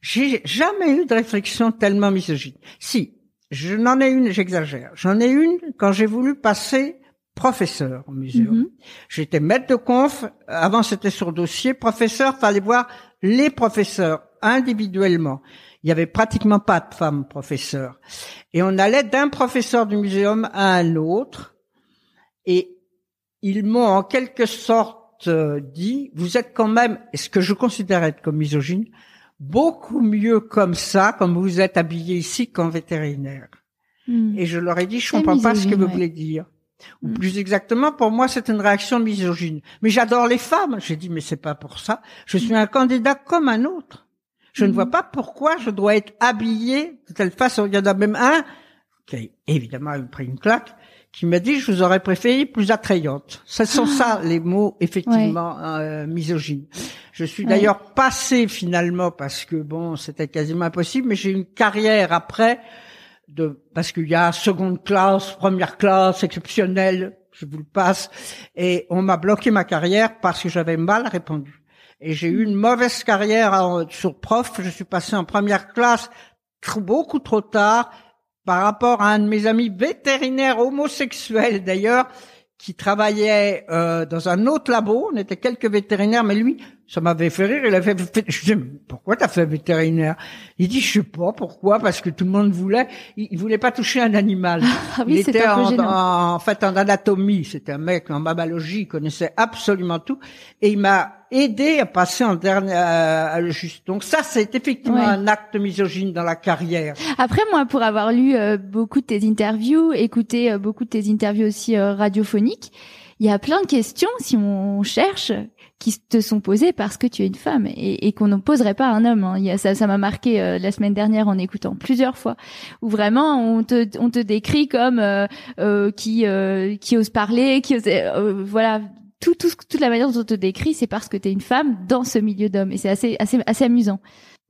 J'ai jamais eu de réflexion tellement misogyne. Si, je n'en ai une, j'exagère. J'en ai une quand j'ai voulu passer professeur au muséum. Mhm. J'étais maître de conf. Avant, c'était sur dossier. Professeur, fallait voir les professeurs individuellement. Il y avait pratiquement pas de femmes professeurs. Et on allait d'un professeur du muséum à un autre. Et ils m'ont en quelque sorte dit, vous êtes quand même, et ce que je considère être comme misogyne, beaucoup mieux comme ça, comme vous êtes habillé ici, qu'en vétérinaire. Hmm. Et je leur ai dit, je comprends pas ce que vous ouais. voulez dire. Ou Mm. plus exactement, pour moi, c'est une réaction misogyne. Mais j'adore les femmes. J'ai dit, mais c'est pas pour ça. Je suis un candidat comme un autre. Je ne vois pas pourquoi je dois être habillée de telle façon. Il y en a même un qui a évidemment pris une claque qui m'a dit je vous aurais préféré plus attrayante. Ce sont ça les mots effectivement euh, misogynes. Je suis d'ailleurs passée finalement parce que bon c'était quasiment impossible, mais j'ai une carrière après de parce qu'il y a seconde classe, première classe, exceptionnelle, je vous le passe, et on m'a bloqué ma carrière parce que j'avais mal répondu. Et j'ai eu une mauvaise carrière sur prof. Je suis passé en première classe beaucoup trop tard par rapport à un de mes amis vétérinaires homosexuels d'ailleurs, qui travaillait euh, dans un autre labo. On était quelques vétérinaires, mais lui, ça m'avait fait rire. Il avait fait, je dis, pourquoi t'as fait vétérinaire? Il dit, je sais pas pourquoi, parce que tout le monde voulait. Il, voulait pas toucher un animal. Ah oui, il était en, en, fait en anatomie. C'était un mec en mammalogie. Il connaissait absolument tout, et il m'a aidé à passer en dernier à, juste. Donc ça, c'est effectivement un acte misogyne dans la carrière. Après, moi, pour avoir lu euh, beaucoup de tes interviews, écouté euh, beaucoup de tes interviews aussi euh, radiophoniques, il y a plein de questions si on cherche qui te sont posées parce que tu es une femme et, et qu'on ne poserait pas à un homme. Hein. Il y a, ça, ça m'a marqué euh, la semaine dernière en écoutant plusieurs fois où vraiment on te, on te décrit comme euh, euh, qui qui ose parler, qui ose, voilà. Tout, tout, toute la manière dont on te décrit, c'est parce que tu es une femme dans ce milieu d'hommes et c'est assez, assez, assez amusant.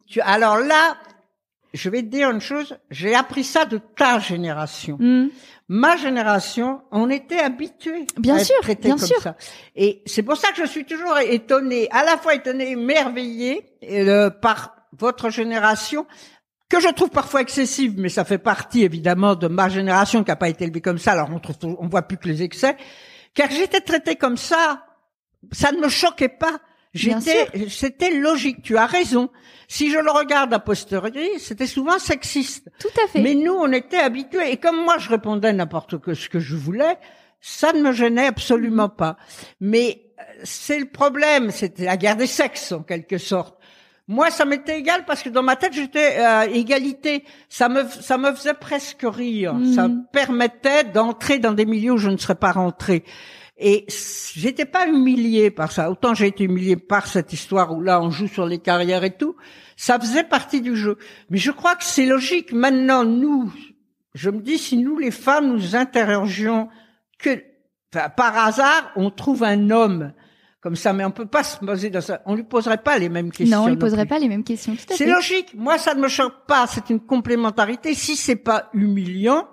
Tu, alors là, je vais te dire une chose, j'ai appris ça de ta génération. Mmh ma génération, on était habitué bien à sûr, être bien comme sûr. ça. Et c'est pour ça que je suis toujours étonnée, à la fois étonnée, émerveillée euh, par votre génération que je trouve parfois excessive, mais ça fait partie évidemment de ma génération qui n'a pas été élevée comme ça. Alors on trouve, on voit plus que les excès, car j'étais traitée comme ça. Ça ne me choquait pas. J'étais, c'était logique. Tu as raison. Si je le regarde a posteriori, c'était souvent sexiste. Tout à fait. Mais nous, on était habitués. Et comme moi, je répondais n'importe que ce que je voulais, ça ne me gênait absolument pas. Mais euh, c'est le problème. C'était la guerre des sexes, en quelque sorte. Moi, ça m'était égal parce que dans ma tête, j'étais à égalité. Ça me, ça me faisait presque rire. Ça me mm. permettait d'entrer dans des milieux où je ne serais pas rentré. Et j'étais pas humiliée par ça. Autant j'ai été humiliée par cette histoire où là on joue sur les carrières et tout. Ça faisait partie du jeu. Mais je crois que c'est logique. Maintenant, nous, je me dis, si nous les femmes nous interrogions que, par hasard, on trouve un homme comme ça, mais on peut pas se poser dans ça. On lui poserait pas les mêmes questions. Non, on lui poserait pas les mêmes questions. C'est logique. Moi, ça ne me choque pas. C'est une complémentarité. Si c'est pas humiliant,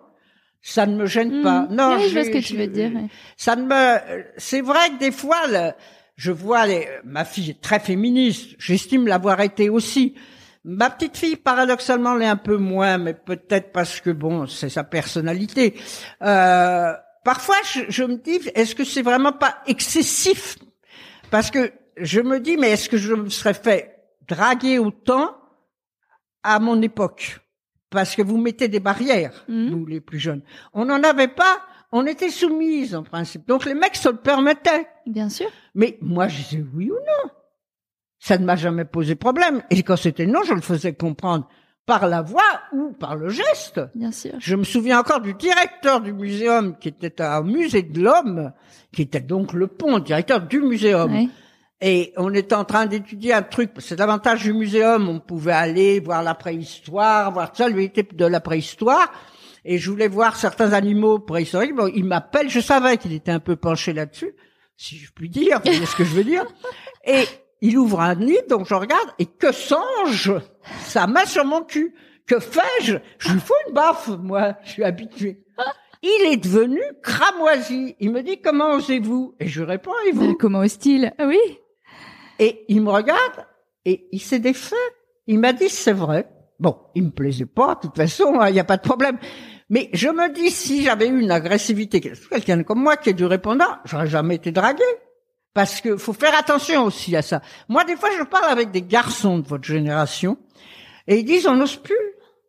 ça ne me gêne pas. Mmh. Non, je vois ce que tu veux dire. Ça ne me. C'est vrai que des fois, je vois les... ma fille est très féministe. J'estime l'avoir été aussi. Ma petite fille, paradoxalement, l'est un peu moins, mais peut-être parce que bon, c'est sa personnalité. Euh, parfois, je, je me dis, est-ce que c'est vraiment pas excessif Parce que je me dis, mais est-ce que je me serais fait draguer autant à mon époque? Parce que vous mettez des barrières, mmh. nous les plus jeunes. On n'en avait pas, on était soumises en principe. Donc les mecs se le permettaient. Bien sûr. Mais moi je disais oui ou non. Ça ne m'a jamais posé problème. Et quand c'était non, je le faisais comprendre par la voix ou par le geste. Bien sûr. Je me souviens encore du directeur du muséum qui était un musée de l'homme, qui était donc le pont, directeur du muséum. Oui et on était en train d'étudier un truc. C'est l'avantage du muséum. On pouvait aller voir la préhistoire, voir ça. Lui était de la préhistoire. Et je voulais voir certains animaux préhistoriques. Bon, il m'appelle. Je savais qu'il était un peu penché là-dessus, si je puis dire. Vous voyez ce que je veux dire. *laughs* Et il ouvre un nid, donc je regarde. Et que songe Sa main sur mon cul? Que fais-je? Je lui fous une baffe, moi. Je suis habitué. Il est devenu cramoisi. Il me dit comment osez-vous? Et je réponds et vous? Comment ose-t-il? Ah Oui. Et il me regarde et il s'est défait. Il m'a dit c'est vrai. Bon, il me plaisait pas, de toute façon, hein, il n'y a pas de problème. Mais je me dis, si j'avais eu une agressivité, quelqu'un comme moi qui est du répondant, j'aurais jamais été dragué. Parce que faut faire attention aussi à ça. Moi, des fois, je parle avec des garçons de votre génération et ils disent on n'ose plus.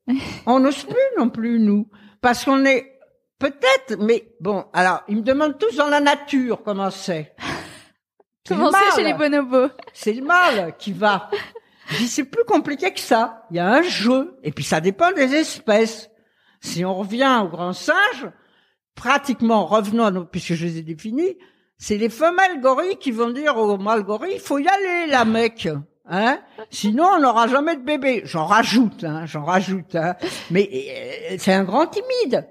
*laughs* On n'ose plus non plus, nous. Parce qu'on est, peut-être, mais bon, alors, ils me demandent tous dans la nature comment c'est. *laughs* Comment c'est chez les bonobos C'est le mal qui va. C'est plus compliqué que ça. Il y a un jeu. Et puis ça dépend des espèces. Si on revient aux grands singes, pratiquement, revenons à nos, puisque je les ai définis, c'est les femelles gorilles qui vont dire aux mâles gorilles, il faut y aller, la mec. Hein Sinon, on n'aura jamais de bébé. J'en rajoute, hein, j'en rajoute. Hein. Mais euh, c'est un grand timide.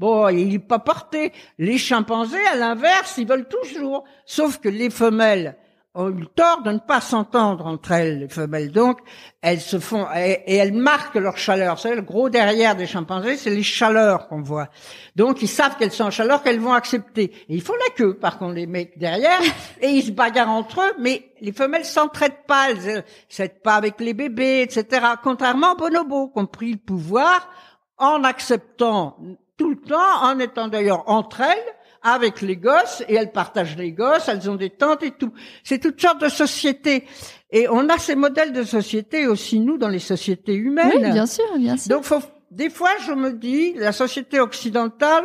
Bon, il est pas porté. Les chimpanzés, à l'inverse, ils veulent toujours. Sauf que les femelles ont eu le tort de ne pas s'entendre entre elles, les femelles. Donc, elles se font et, elles marquent leur chaleur. C'est le gros derrière des chimpanzés, c'est les chaleurs qu'on voit. Donc, ils savent qu'elles sont en chaleur, qu'elles vont accepter. Et ils font la queue, par contre, les mecs derrière, *laughs* et ils se bagarrent entre eux. Mais les femelles s'entraident pas, elles s'aident pas avec les bébés, etc. Contrairement aux bonobos, qui ont pris le pouvoir en acceptant tout le temps, en étant d'ailleurs entre elles avec les gosses et elles partagent les gosses, elles ont des tantes et tout. C'est toutes sortes de sociétés. Et on a ces modèles de société aussi, nous, dans les sociétés humaines. Oui, bien sûr, bien sûr. Donc, faut, des fois, je me dis, la société occidentale,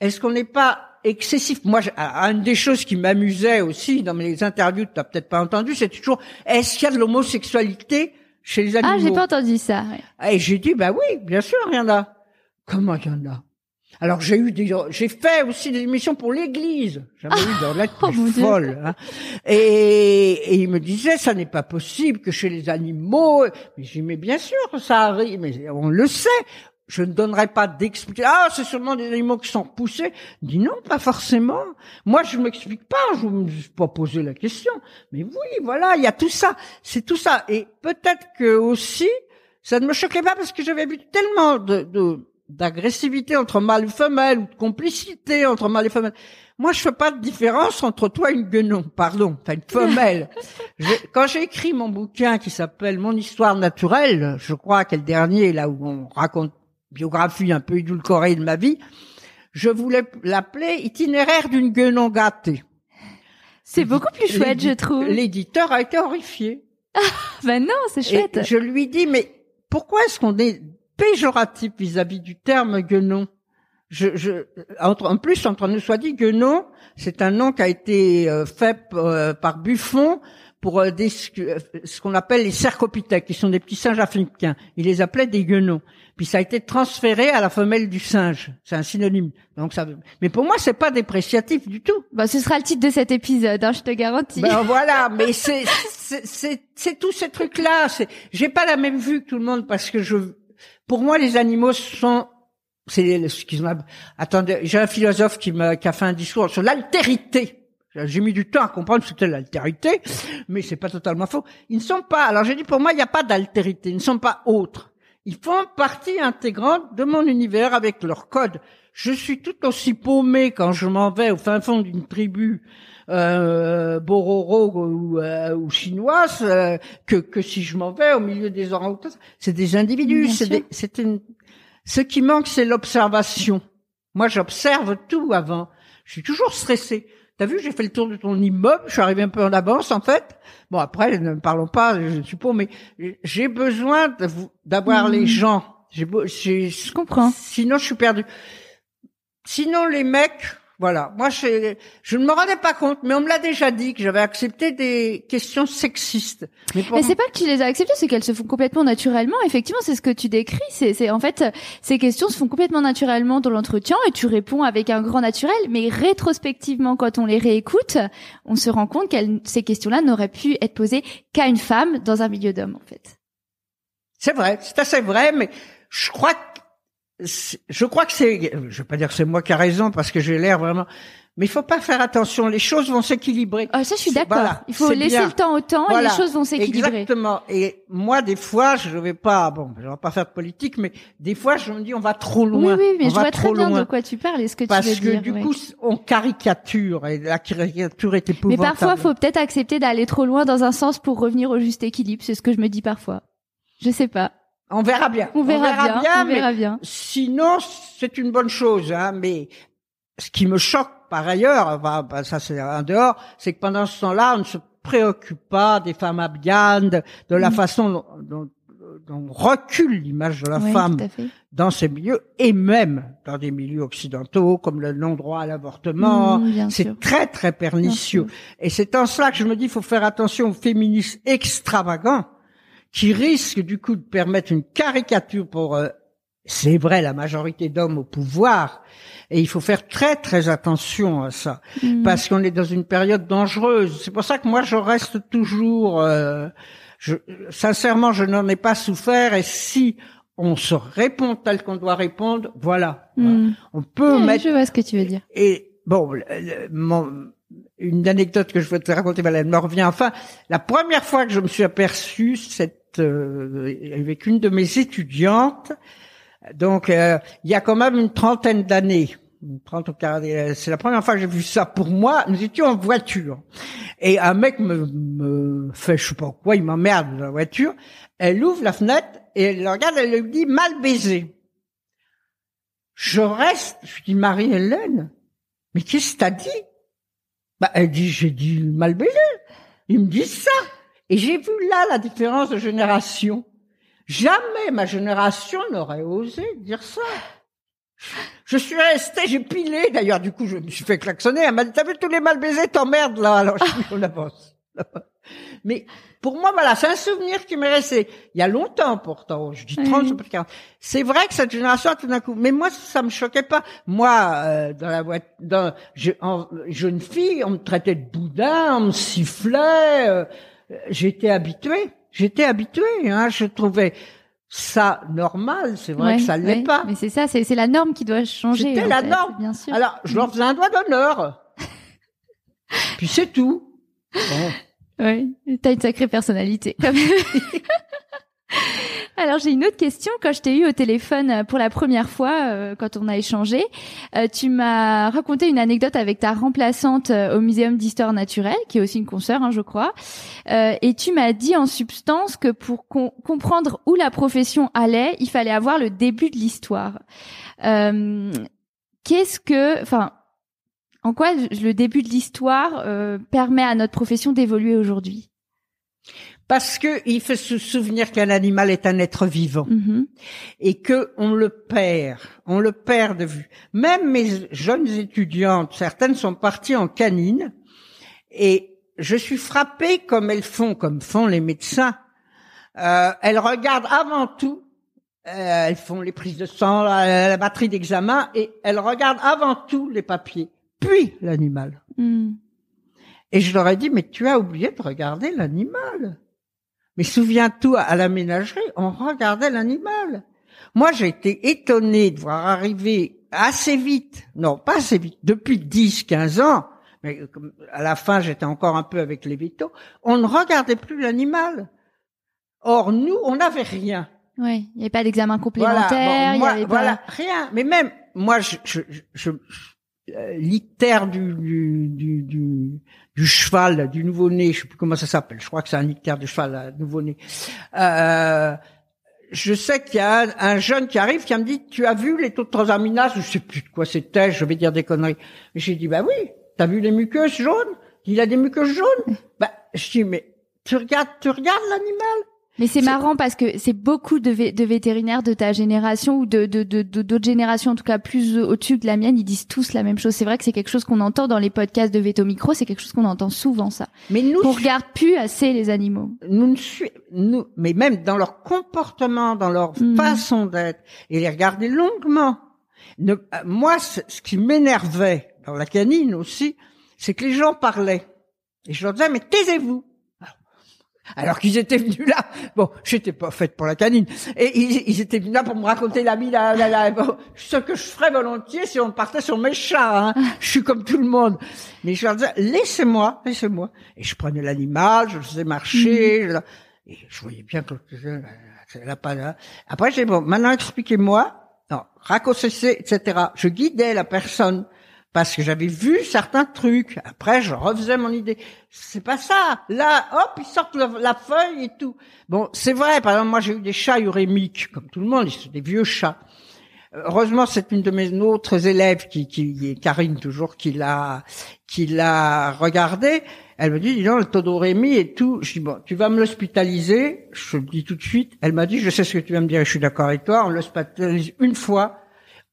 est-ce qu'on n'est pas excessif? Moi, une des choses qui m'amusait aussi dans mes interviews, tu n'as peut-être pas entendu, c'est toujours, est-ce qu'il y a de l'homosexualité chez les animaux Ah, j'ai pas entendu ça. Et j'ai dit, bah oui, bien sûr, il y en a. Comment il y en a? Alors j'ai eu des, j'ai fait aussi des émissions pour l'Église. J'avais eu dans lettres *laughs* oh, folle. Hein. Et, et, il me disait, ça n'est pas possible que chez les animaux. Mais j'ai mais bien sûr, ça arrive. Mais on le sait. Je ne donnerai pas d'explication. Ah, c'est seulement des animaux qui sont poussés. Dis non, pas forcément. Moi, je m'explique pas. Je ne me suis pas posé la question. Mais oui, voilà, il y a tout ça. C'est tout ça. Et peut-être que aussi, ça ne me choquait pas parce que j'avais vu tellement de, de d'agressivité entre mâle et femelle ou de complicité entre mâle et femelle. Moi, je fais pas de différence entre toi et une guenon, pardon, enfin une femelle. *laughs* quand j'ai écrit mon bouquin qui s'appelle Mon histoire naturelle, je crois qu'elle dernier, là où on raconte biographie un peu édulcorée de ma vie, je voulais l'appeler itinéraire d'une guenon gâtée. C'est beaucoup plus chouette, je trouve. L'éditeur a été horrifié. Ah, *laughs* ben non, c'est chouette. je lui dis, mais pourquoi est-ce qu'on est péjoratif vis-à-vis du terme guenon. Je, je, en plus, entre nous soit dit, guenon, c'est un nom qui a été euh, fait euh, par Buffon pour euh, des, ce qu'on appelle les cercopithèques, qui sont des petits singes africains. Il les appelait des guenons. Puis ça a été transféré à la femelle du singe. C'est un synonyme. Donc ça. Mais pour moi, c'est pas dépréciatif du tout. Bah, ce sera le titre de cet épisode, hein, je te garantis. Ben voilà. *laughs* Mais c'est c'est c'est tous ces trucs là. J'ai pas la même vue que tout le monde parce que je pour moi, les animaux sont c'est ont. Attendez, j'ai un philosophe qui m'a qui a fait un discours sur l'altérité. J'ai mis du temps à comprendre ce c'était l'altérité, mais c'est pas totalement faux. Ils ne sont pas. Alors j'ai dit pour moi, il n'y a pas d'altérité. Ils ne sont pas autres. Ils font partie intégrante de mon univers avec leur code. Je suis tout aussi paumé quand je m'en vais au fin fond d'une tribu euh, bororo ou, euh, ou chinoise euh, que, que si je m'en vais au milieu des orang-outans. C'est des individus. C'est une... Ce qui manque, c'est l'observation. Moi, j'observe tout avant. Je suis toujours stressé. T'as vu, j'ai fait le tour de ton immeuble, je suis arrivé un peu en avance en fait. Bon après, ne parlons pas, je suppose, mais j'ai besoin d'avoir les mmh. gens. je comprends. Sinon, je suis perdu. Sinon, les mecs, voilà. Moi, je, je ne me rendais pas compte, mais on me l'a déjà dit que j'avais accepté des questions sexistes. Mais, c'est pas que tu les as acceptées, c'est qu'elles se font complètement naturellement. Effectivement, c'est ce que tu décris. C'est, c'est en fait, ces questions se font complètement naturellement dans l'entretien et tu réponds avec un grand naturel. Mais rétrospectivement, quand on les réécoute, on se rend compte que ces questions-là n'auraient pu être posées qu'à une femme dans un milieu d'hommes, en fait. C'est vrai, c'est assez vrai, mais je crois que je crois que c'est, je vais pas dire que c'est moi qui a raison parce que j'ai l'air vraiment, mais il faut pas faire attention, les choses vont s'équilibrer. Ah, ça, je suis d'accord. il faut laisser le temps au temps et les choses vont s'équilibrer. Exactement. Et moi, des fois, je vais pas, bon, je vais pas faire de politique, mais des fois, je me dis, on va trop loin. Oui, oui, mais je vois très bien de quoi tu parles et ce que tu veux dire. Parce que du coup, on caricature et la caricature est épouvantable. Mais parfois, faut peut-être accepter d'aller trop loin dans un sens pour revenir au juste équilibre. C'est ce que je me dis parfois. Je sais pas. On verra bien. On verra, bien, on verra bien. Sinon, c'est une bonne chose. Hein, mais ce qui me choque par ailleurs, bah, ça c'est en dehors, c'est que pendant ce temps-là, on ne se préoccupe pas des femmes abdianes, de, la mm. façon dont, on recule l'image de la femme dans ces milieux et même dans des milieux occidentaux comme le non-droit à l'avortement. Mm, c'est très très pernicieux. Et c'est en cela que je me dis, il faut faire attention aux féministes extravagants qui risque du coup de permettre une caricature pour euh, c'est vrai, la majorité d'hommes au pouvoir, et il faut faire très très attention à ça, Mm. parce qu'on est dans une période dangereuse. C'est pour ça que moi je reste toujours, euh, je, sincèrement, je n'en ai pas souffert, et si on se répond tel qu'on doit répondre, voilà, Mm. on peut mettre Je vois ce que tu veux dire. et bon, le- le- mon- une anecdote que je veux te raconter, voilà, elle me revient enfin. La première fois que je me suis aperçu cette euh, avec une de mes étudiantes, donc euh, il y a quand même une trentaine d'années. euh, C'est la première fois que j'ai vu ça. Pour moi, nous étions en voiture et un mec me, me fait je sais pas quoi, il m'emmerde dans la voiture. Elle ouvre la fenêtre et elle le regarde, elle lui dit mal baisé. Je reste, je dis Marie-Hélène, mais qu'est-ce que t'as dit? Bah, elle dit, j'ai dit mal baisé. Ils me disent ça. Et j'ai vu là la différence de génération. Jamais ma génération n'aurait osé dire ça. Je suis restée, j'ai pilé. D'ailleurs, du coup, je me suis fait klaxonner. Elle m'a dit, t'as vu tous les mal baisés, t'emmerdes là. Alors, je suis on avance. Mais pour moi, voilà, c'est un souvenir qui m'est resté. Il y a longtemps pourtant, je dis 30, Oui. c'est pas 40. C'est vrai que cette génération, tout d'un coup, mais moi, ça me choquait pas. Moi, euh, dans la boîte, dans, je, en, jeune fille, on me traitait de boudin, on me sifflait. euh, j'étais habituée. J'étais habituée. Hein, je trouvais ça normal. C'est vrai Ouais, que ça l'est ouais. pas. Mais c'est ça, c'est c'est la norme qui doit changer. C'était la fait, norme. Bien sûr. Alors, je leur faisais un doigt d'honneur. *laughs* Puis c'est tout. Bon. Oui, t'as une sacrée personnalité. *laughs* Alors j'ai une autre question. Quand je t'ai eu au téléphone euh, pour la première fois, euh, quand on a échangé, euh, tu m'as raconté une anecdote avec ta remplaçante euh, au Muséum d'histoire naturelle, qui est aussi une consoeur, hein, je crois. Et tu m'as dit en substance que pour com- comprendre où la profession allait, il fallait avoir le début de l'histoire. Qu'est-ce que, enfin, en quoi le début de l'histoire euh, permet à notre profession d'évoluer aujourd'hui? Parce que il faut se souvenir qu'un animal est un être vivant Mhm. et que on le perd, on le perd de vue. Même mes jeunes étudiantes, certaines sont parties en canine et je suis frappée comme elles font, comme font les médecins. Euh, elles regardent avant tout, euh, elles font les prises de sang, la, la batterie d'examen et elles regardent avant tout les papiers, puis l'animal. Mm. Et je leur ai dit, mais tu as oublié de regarder l'animal. Mais souviens-toi, à la ménagerie, on regardait l'animal. Moi, j'ai été étonnée de voir arriver assez vite, non, pas assez vite, depuis 10, 15 ans, mais à la fin, j'étais encore un peu avec les vétos, on ne regardait plus l'animal. Or, nous, on n'avait rien. Ouais, il n'y avait pas d'examen complémentaire, Voilà, bon, il moi, y avait pas- voilà, rien. Mais même moi, je, je, je, je- l'ictère du, du, du, du, du cheval, du nouveau-né, je sais plus comment ça s'appelle. Je crois que c'est un ictère du cheval, là, nouveau-né. Euh, je sais qu'il y a un, un jeune qui arrive qui me dit, tu as vu les taux de transaminase Je sais plus de quoi c'était. Je vais dire des conneries. J'ai dit, bah oui. T'as vu les muqueuses jaunes? Il a des muqueuses jaunes. Bah, je dis, mais tu regardes, tu regardes l'animal? Mais c'est marrant parce que c'est beaucoup de, vé- de vétérinaires de ta génération ou de de de- de- d'autres générations en tout cas plus au-dessus que la mienne, ils disent tous la même chose. C'est vrai que c'est quelque chose qu'on entend dans les podcasts de Veto Micro, c'est quelque chose qu'on entend souvent ça. Mais nous, On regarde plus assez les animaux. nous ne suis, nous, mais même dans leur comportement, dans leur Mhm. façon d'être, et les regarder longuement. Ne- euh, moi, ce ce qui m'énervait dans la canine aussi, c'est que les gens parlaient. Et je leur disais, mais taisez-vous. Alors qu'ils étaient venus là. Bon, j'étais pas faite pour la canine. Et ils, ils étaient venus là pour me raconter la vie, la, la, la- bon, ce que je ferais volontiers si on partait sur mes chats. Hein. *laughs* Je suis comme tout le monde. Mais je leur disais, laissez-moi, laissez-moi. Et je prenais l'animal, je le faisais marcher. je- et je voyais bien que là pas là. Après, j'ai dit, bon, maintenant expliquez-moi. Non, raccourcissez, etc. Je guidais la personne parce que j'avais vu certains trucs. Après, je refaisais mon idée. C'est pas ça. Là, hop, ils sortent la feuille et tout. Bon, c'est vrai. Par exemple, moi, j'ai eu des chats urémiques, comme tout le monde. Ils des vieux chats. Heureusement, c'est une de mes autres élèves qui, qui Karine toujours, qui l'a, qui l'a regardé. Elle me dit, dis donc, le taux d'urémie et tout. Je dis, bon, tu vas me l'hospitaliser. Je le dis tout de suite. Elle m'a dit, je sais ce que tu vas me dire, je suis d'accord avec toi. On l'hospitalise une fois.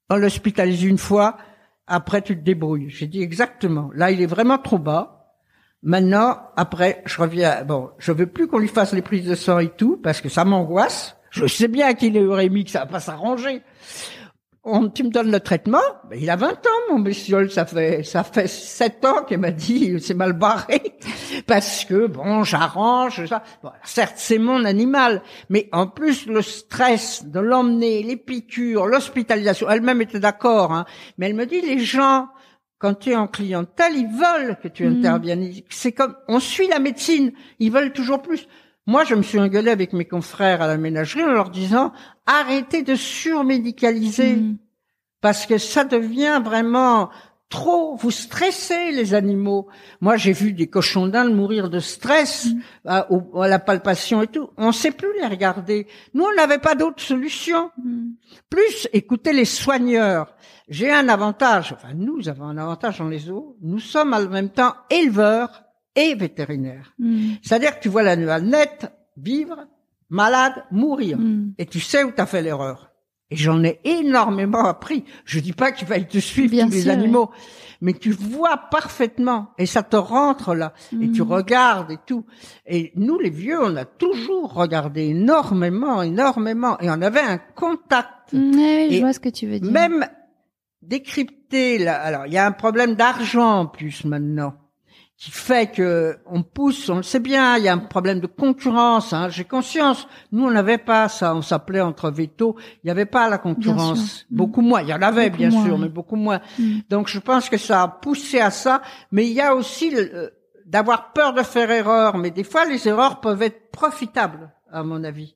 On l'hospitalise une fois. Après, tu te débrouilles. J'ai dit exactement. Là, il est vraiment trop bas. Maintenant, après, je reviens. Bon, je veux plus qu'on lui fasse les prises de sang et tout parce que ça m'angoisse. Je sais bien qu'il est eurémique, ça va pas s'arranger on, tu me donnes le traitement, ben, il a 20 ans, mon monsieur, ça fait ça fait 7 ans qu'il m'a dit c'est mal barré parce que bon, j'arrange ça. Bon, certes, c'est mon animal, mais en plus le stress de l'emmener, les piqûres, l'hospitalisation, elle-même était d'accord, hein, mais elle me dit les gens quand tu es en clientèle, ils veulent que tu mm. interviennes. C'est comme on suit la médecine, ils veulent toujours plus. Moi, je me suis engueulé avec mes confrères à la ménagerie en leur disant arrêtez de surmédicaliser mm. parce que ça devient vraiment trop. Vous stressez les animaux. Moi, j'ai vu des cochons d'Inde mourir de stress mm. à, la palpation et tout. On ne sait plus les regarder. Nous, on n'avait pas d'autre solution. Mm. Plus, écoutez les soigneurs. J'ai un avantage. Enfin, nous avons un avantage dans les eaux. Nous sommes en même temps éleveurs et vétérinaire. Hmm. C'est-à-dire que tu vois l'animal net, vivre, malade, mourir. Hmm. Et tu sais où tu as fait l'erreur. Et j'en ai énormément appris. Je dis pas qu'il va te suivre tous les animaux, mais tu vois parfaitement et ça te rentre là et tu hmm. regardes et tout. Et nous les vieux, on a toujours regardé énormément, énormément et on avait un contact. Oui, je vois ce que tu veux dire. Même décrypter là. Alors il y a un problème d'argent en plus maintenant qui fait que on pousse, on le sait bien, il y a un problème de concurrence. Hein, J'ai conscience. Nous, on n'avait pas ça. On s'appelait entre veto. Il n'y avait pas la concurrence. Beaucoup moins. Il y en avait bien sûr, mais beaucoup moins. Mm. Donc, je pense que ça a poussé à ça. Mais il y a aussi euh, d'avoir peur de faire erreur. Mais des fois, les erreurs peuvent être profitables, à mon avis.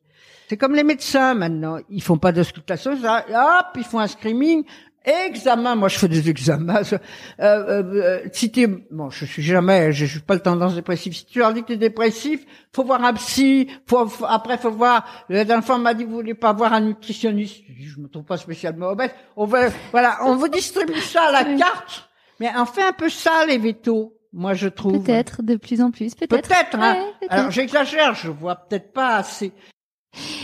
C'est comme les médecins maintenant. Ils font pas d'auscultation, hop, ils font un screaming. Examen, moi je fais des examens. Euh, euh, euh, si t'es, bon, je suis jamais, je suis pas le tendance dépressive. Si tu leur dis que t'es dépressif, faut voir un psy. Faut, après, faut voir. La dernière fois, m'a dit, vous voulez pas voir un nutritionniste? Je, dis, je me trouve pas spécialement obèse. On veut, voilà, on vous distribue ça à la carte. Mais on fait un peu ça les vétos. Moi, je trouve. Peut-être de plus en plus, peut-être. Peut-être. Hein. Alors, j'exagère. Je vois peut-être pas assez.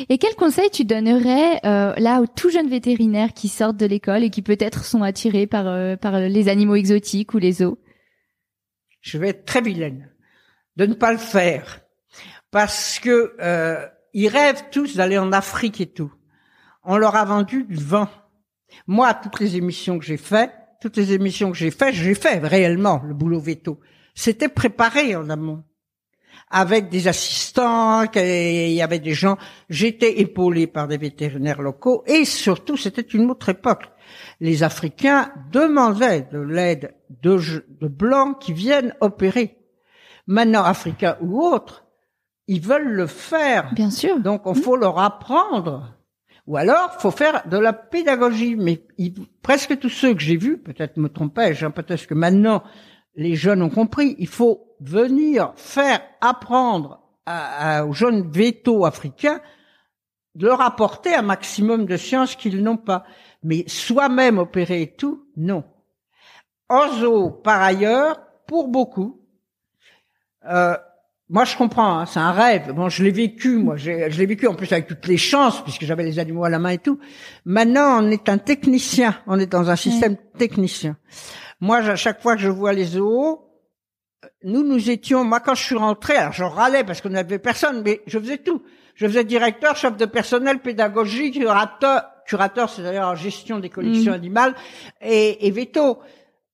Et quel conseil tu donnerais euh, là aux tout jeunes vétérinaires qui sortent de l'école et qui peut-être sont attirés par euh, par les animaux exotiques ou les zoos? Je vais être très vilaine de ne pas le faire parce que euh, ils rêvent tous d'aller en Afrique et tout. On leur a vendu du vent. Moi, toutes les émissions que j'ai faites, toutes les émissions que j'ai faites, j'ai fait réellement le boulot veto. C'était préparé en amont avec des assistants, il y avait des gens. J'étais épaulé par des vétérinaires locaux et surtout, c'était une autre époque. Les Africains demandaient de l'aide de, de blancs qui viennent opérer. Maintenant, Africains ou autres, ils veulent le faire. Bien sûr. Donc, il faut leur apprendre. Ou alors, faut faire de la pédagogie. Mais presque tous ceux que j'ai vus, peut-être me trompais-je, hein, peut-être que maintenant les jeunes ont compris, il faut venir faire apprendre aux jeunes vétos africains de leur apporter un maximum de sciences qu'ils n'ont pas. Mais soi-même opérer et tout, non. Ozo, par ailleurs, pour beaucoup, euh, moi je comprends, hein, c'est un rêve. Bon, je l'ai vécu, moi, je l'ai vécu en plus avec toutes les chances, puisque j'avais les animaux à la main et tout. Maintenant, on est un technicien, on est dans un système technicien. Moi, à chaque fois que je vois les zoos, nous, nous étions, moi, quand je suis rentré, alors je râlais parce qu'on n'avait personne, mais je faisais tout. Je faisais directeur, chef de personnel, pédagogie, curateur, curateur, c'est d'ailleurs en gestion des collections mmh. animales, et, et veto.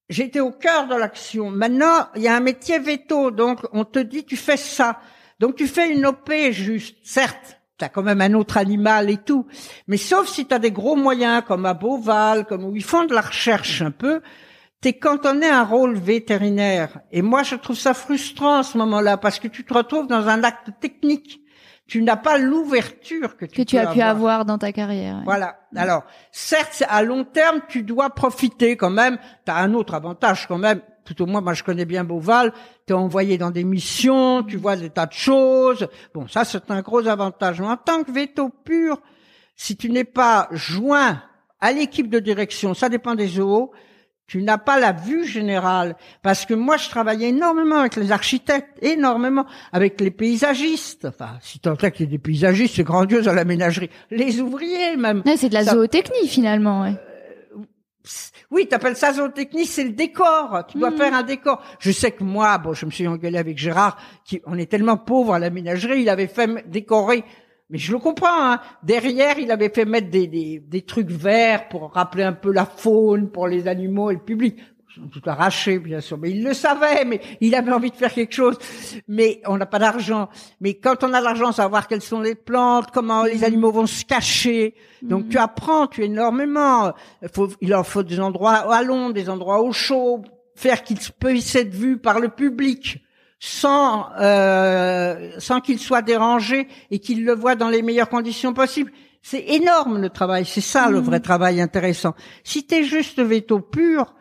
J'étais au cœur de l'action. Maintenant, il y a un métier veto, donc on te dit, tu fais ça. Donc tu fais une OP juste, certes, tu as quand même un autre animal et tout, mais sauf si tu as des gros moyens, comme à Beauval, comme où ils font de la recherche un peu, t'es cantonné à un rôle vétérinaire. Et moi, je trouve ça frustrant à ce moment-là, parce que tu te retrouves dans un acte technique. Tu n'as pas l'ouverture que tu, que tu as pu avoir dans ta carrière. Voilà. Alors, certes, à long terme, tu dois profiter quand même. Tu as un autre avantage quand même. Tout au moins, moi, je connais bien Beauval. Tu es envoyé dans des missions, tu vois des tas de choses. Bon, ça, c'est un gros avantage. Mais en tant que veto pur, si tu n'es pas joint à l'équipe de direction, ça dépend des zoos, tu n'as pas la vue générale. Parce que moi, je travaillais énormément avec les architectes, énormément, avec les paysagistes. Enfin, si tant est qu'il y ait des paysagistes, c'est grandiose à la ménagerie. Les ouvriers, même. c'est de la zootechnie, finalement, ouais. Euh, oui, t'appelles ça zootechnie, c'est le décor. Tu dois mmh. faire un décor. Je sais que moi, bon, je me suis engueulé avec Gérard, qui, on est tellement pauvre à la ménagerie, il avait fait décorer Mais je le comprends. Hein. Derrière, il avait fait mettre des, des, des trucs verts pour rappeler un peu la faune pour les animaux et le public tout arraché, bien sûr, mais il le savait, mais il avait envie de faire quelque chose. Mais on n'a pas d'argent. Mais quand on a l'argent, savoir quelles sont les plantes, comment les mhm. animaux vont se cacher. Donc tu mhm. apprends, tu énormément. Il, faut, il en faut des endroits à l'ombre, des endroits au chaud, faire qu'il puisse être vu par le public sans euh, sans qu'il soit dérangé et qu'il le voit dans les meilleures conditions possibles. C'est énorme le travail, c'est ça le mhm. vrai travail intéressant. Si t'es juste veto pur,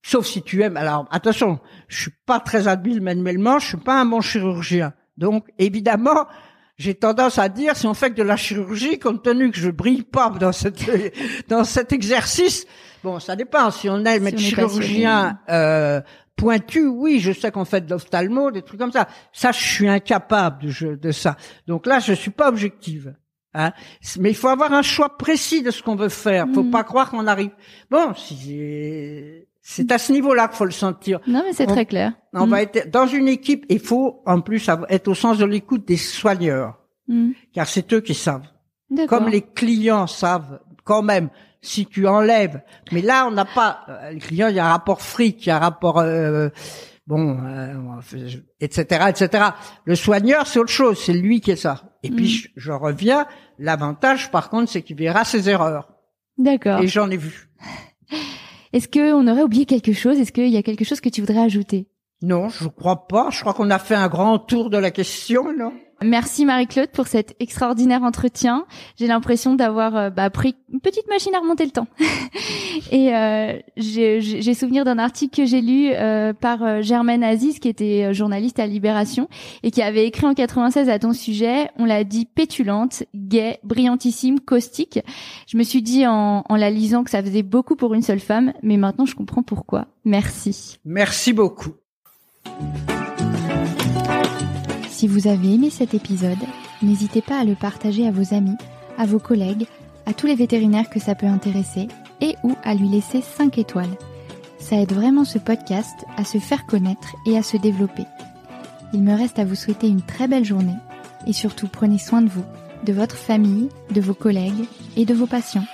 sauf si tu aimes. Alors attention, je suis pas très habile manuellement, je suis pas un bon chirurgien. Donc évidemment, j'ai tendance à dire si on fait que de la chirurgie, compte tenu que je brille pas dans cette *laughs* dans cet exercice, bon, ça dépend. Si on aime être chirurgien euh, pointu, oui, je sais qu'on fait de l'ophtalmo, des trucs comme ça. Ça, je suis incapable de, de ça. Donc là, je suis pas objective. Hein mais il faut avoir un choix précis de ce qu'on veut faire. Faut mm. pas croire qu'on arrive. Bon, c'est à ce niveau-là qu'il faut le sentir. Non, mais c'est très clair. On va mm. être dans une équipe. Il faut en plus être au sens de l'écoute des soigneurs, mm. car c'est eux qui savent. Comme les clients savent quand même si tu enlèves. Mais là, on n'a pas. Euh, les clients, il y a un rapport fric, il y a un rapport. Euh, bon, euh, etc., etc. Le soigneur, c'est autre chose, c'est lui qui est ça. Et puis, mm. je, reviens, l'avantage, par contre, c'est qu'il verra ses erreurs. D'accord. Et j'en ai vu. *laughs* Est-ce qu'on aurait oublié quelque chose? Est-ce qu'il y a quelque chose que tu voudrais ajouter? Non, je crois pas. Je crois qu'on a fait un grand tour de la question, non? Merci Marie-Claude pour cet extraordinaire entretien. J'ai l'impression d'avoir euh, bah, pris une petite machine à remonter le temps. *laughs* et euh, j'ai souvenir d'un article que j'ai lu euh, par Germaine Aziz, qui était journaliste à Libération, et qui avait écrit en 96 à ton sujet, on l'a dit pétulante, gay, brillantissime, caustique. Je me suis dit en, en la lisant que ça faisait beaucoup pour une seule femme, mais maintenant je comprends pourquoi. Merci. Merci beaucoup. Si vous avez aimé cet épisode, n'hésitez pas à le partager à vos amis, à vos collègues, à tous les vétérinaires que ça peut intéresser et ou à lui laisser 5 étoiles. Ça aide vraiment ce podcast à se faire connaître et à se développer. Il me reste à vous souhaiter une très belle journée et surtout prenez soin de vous, de votre famille, de vos collègues et de vos patients.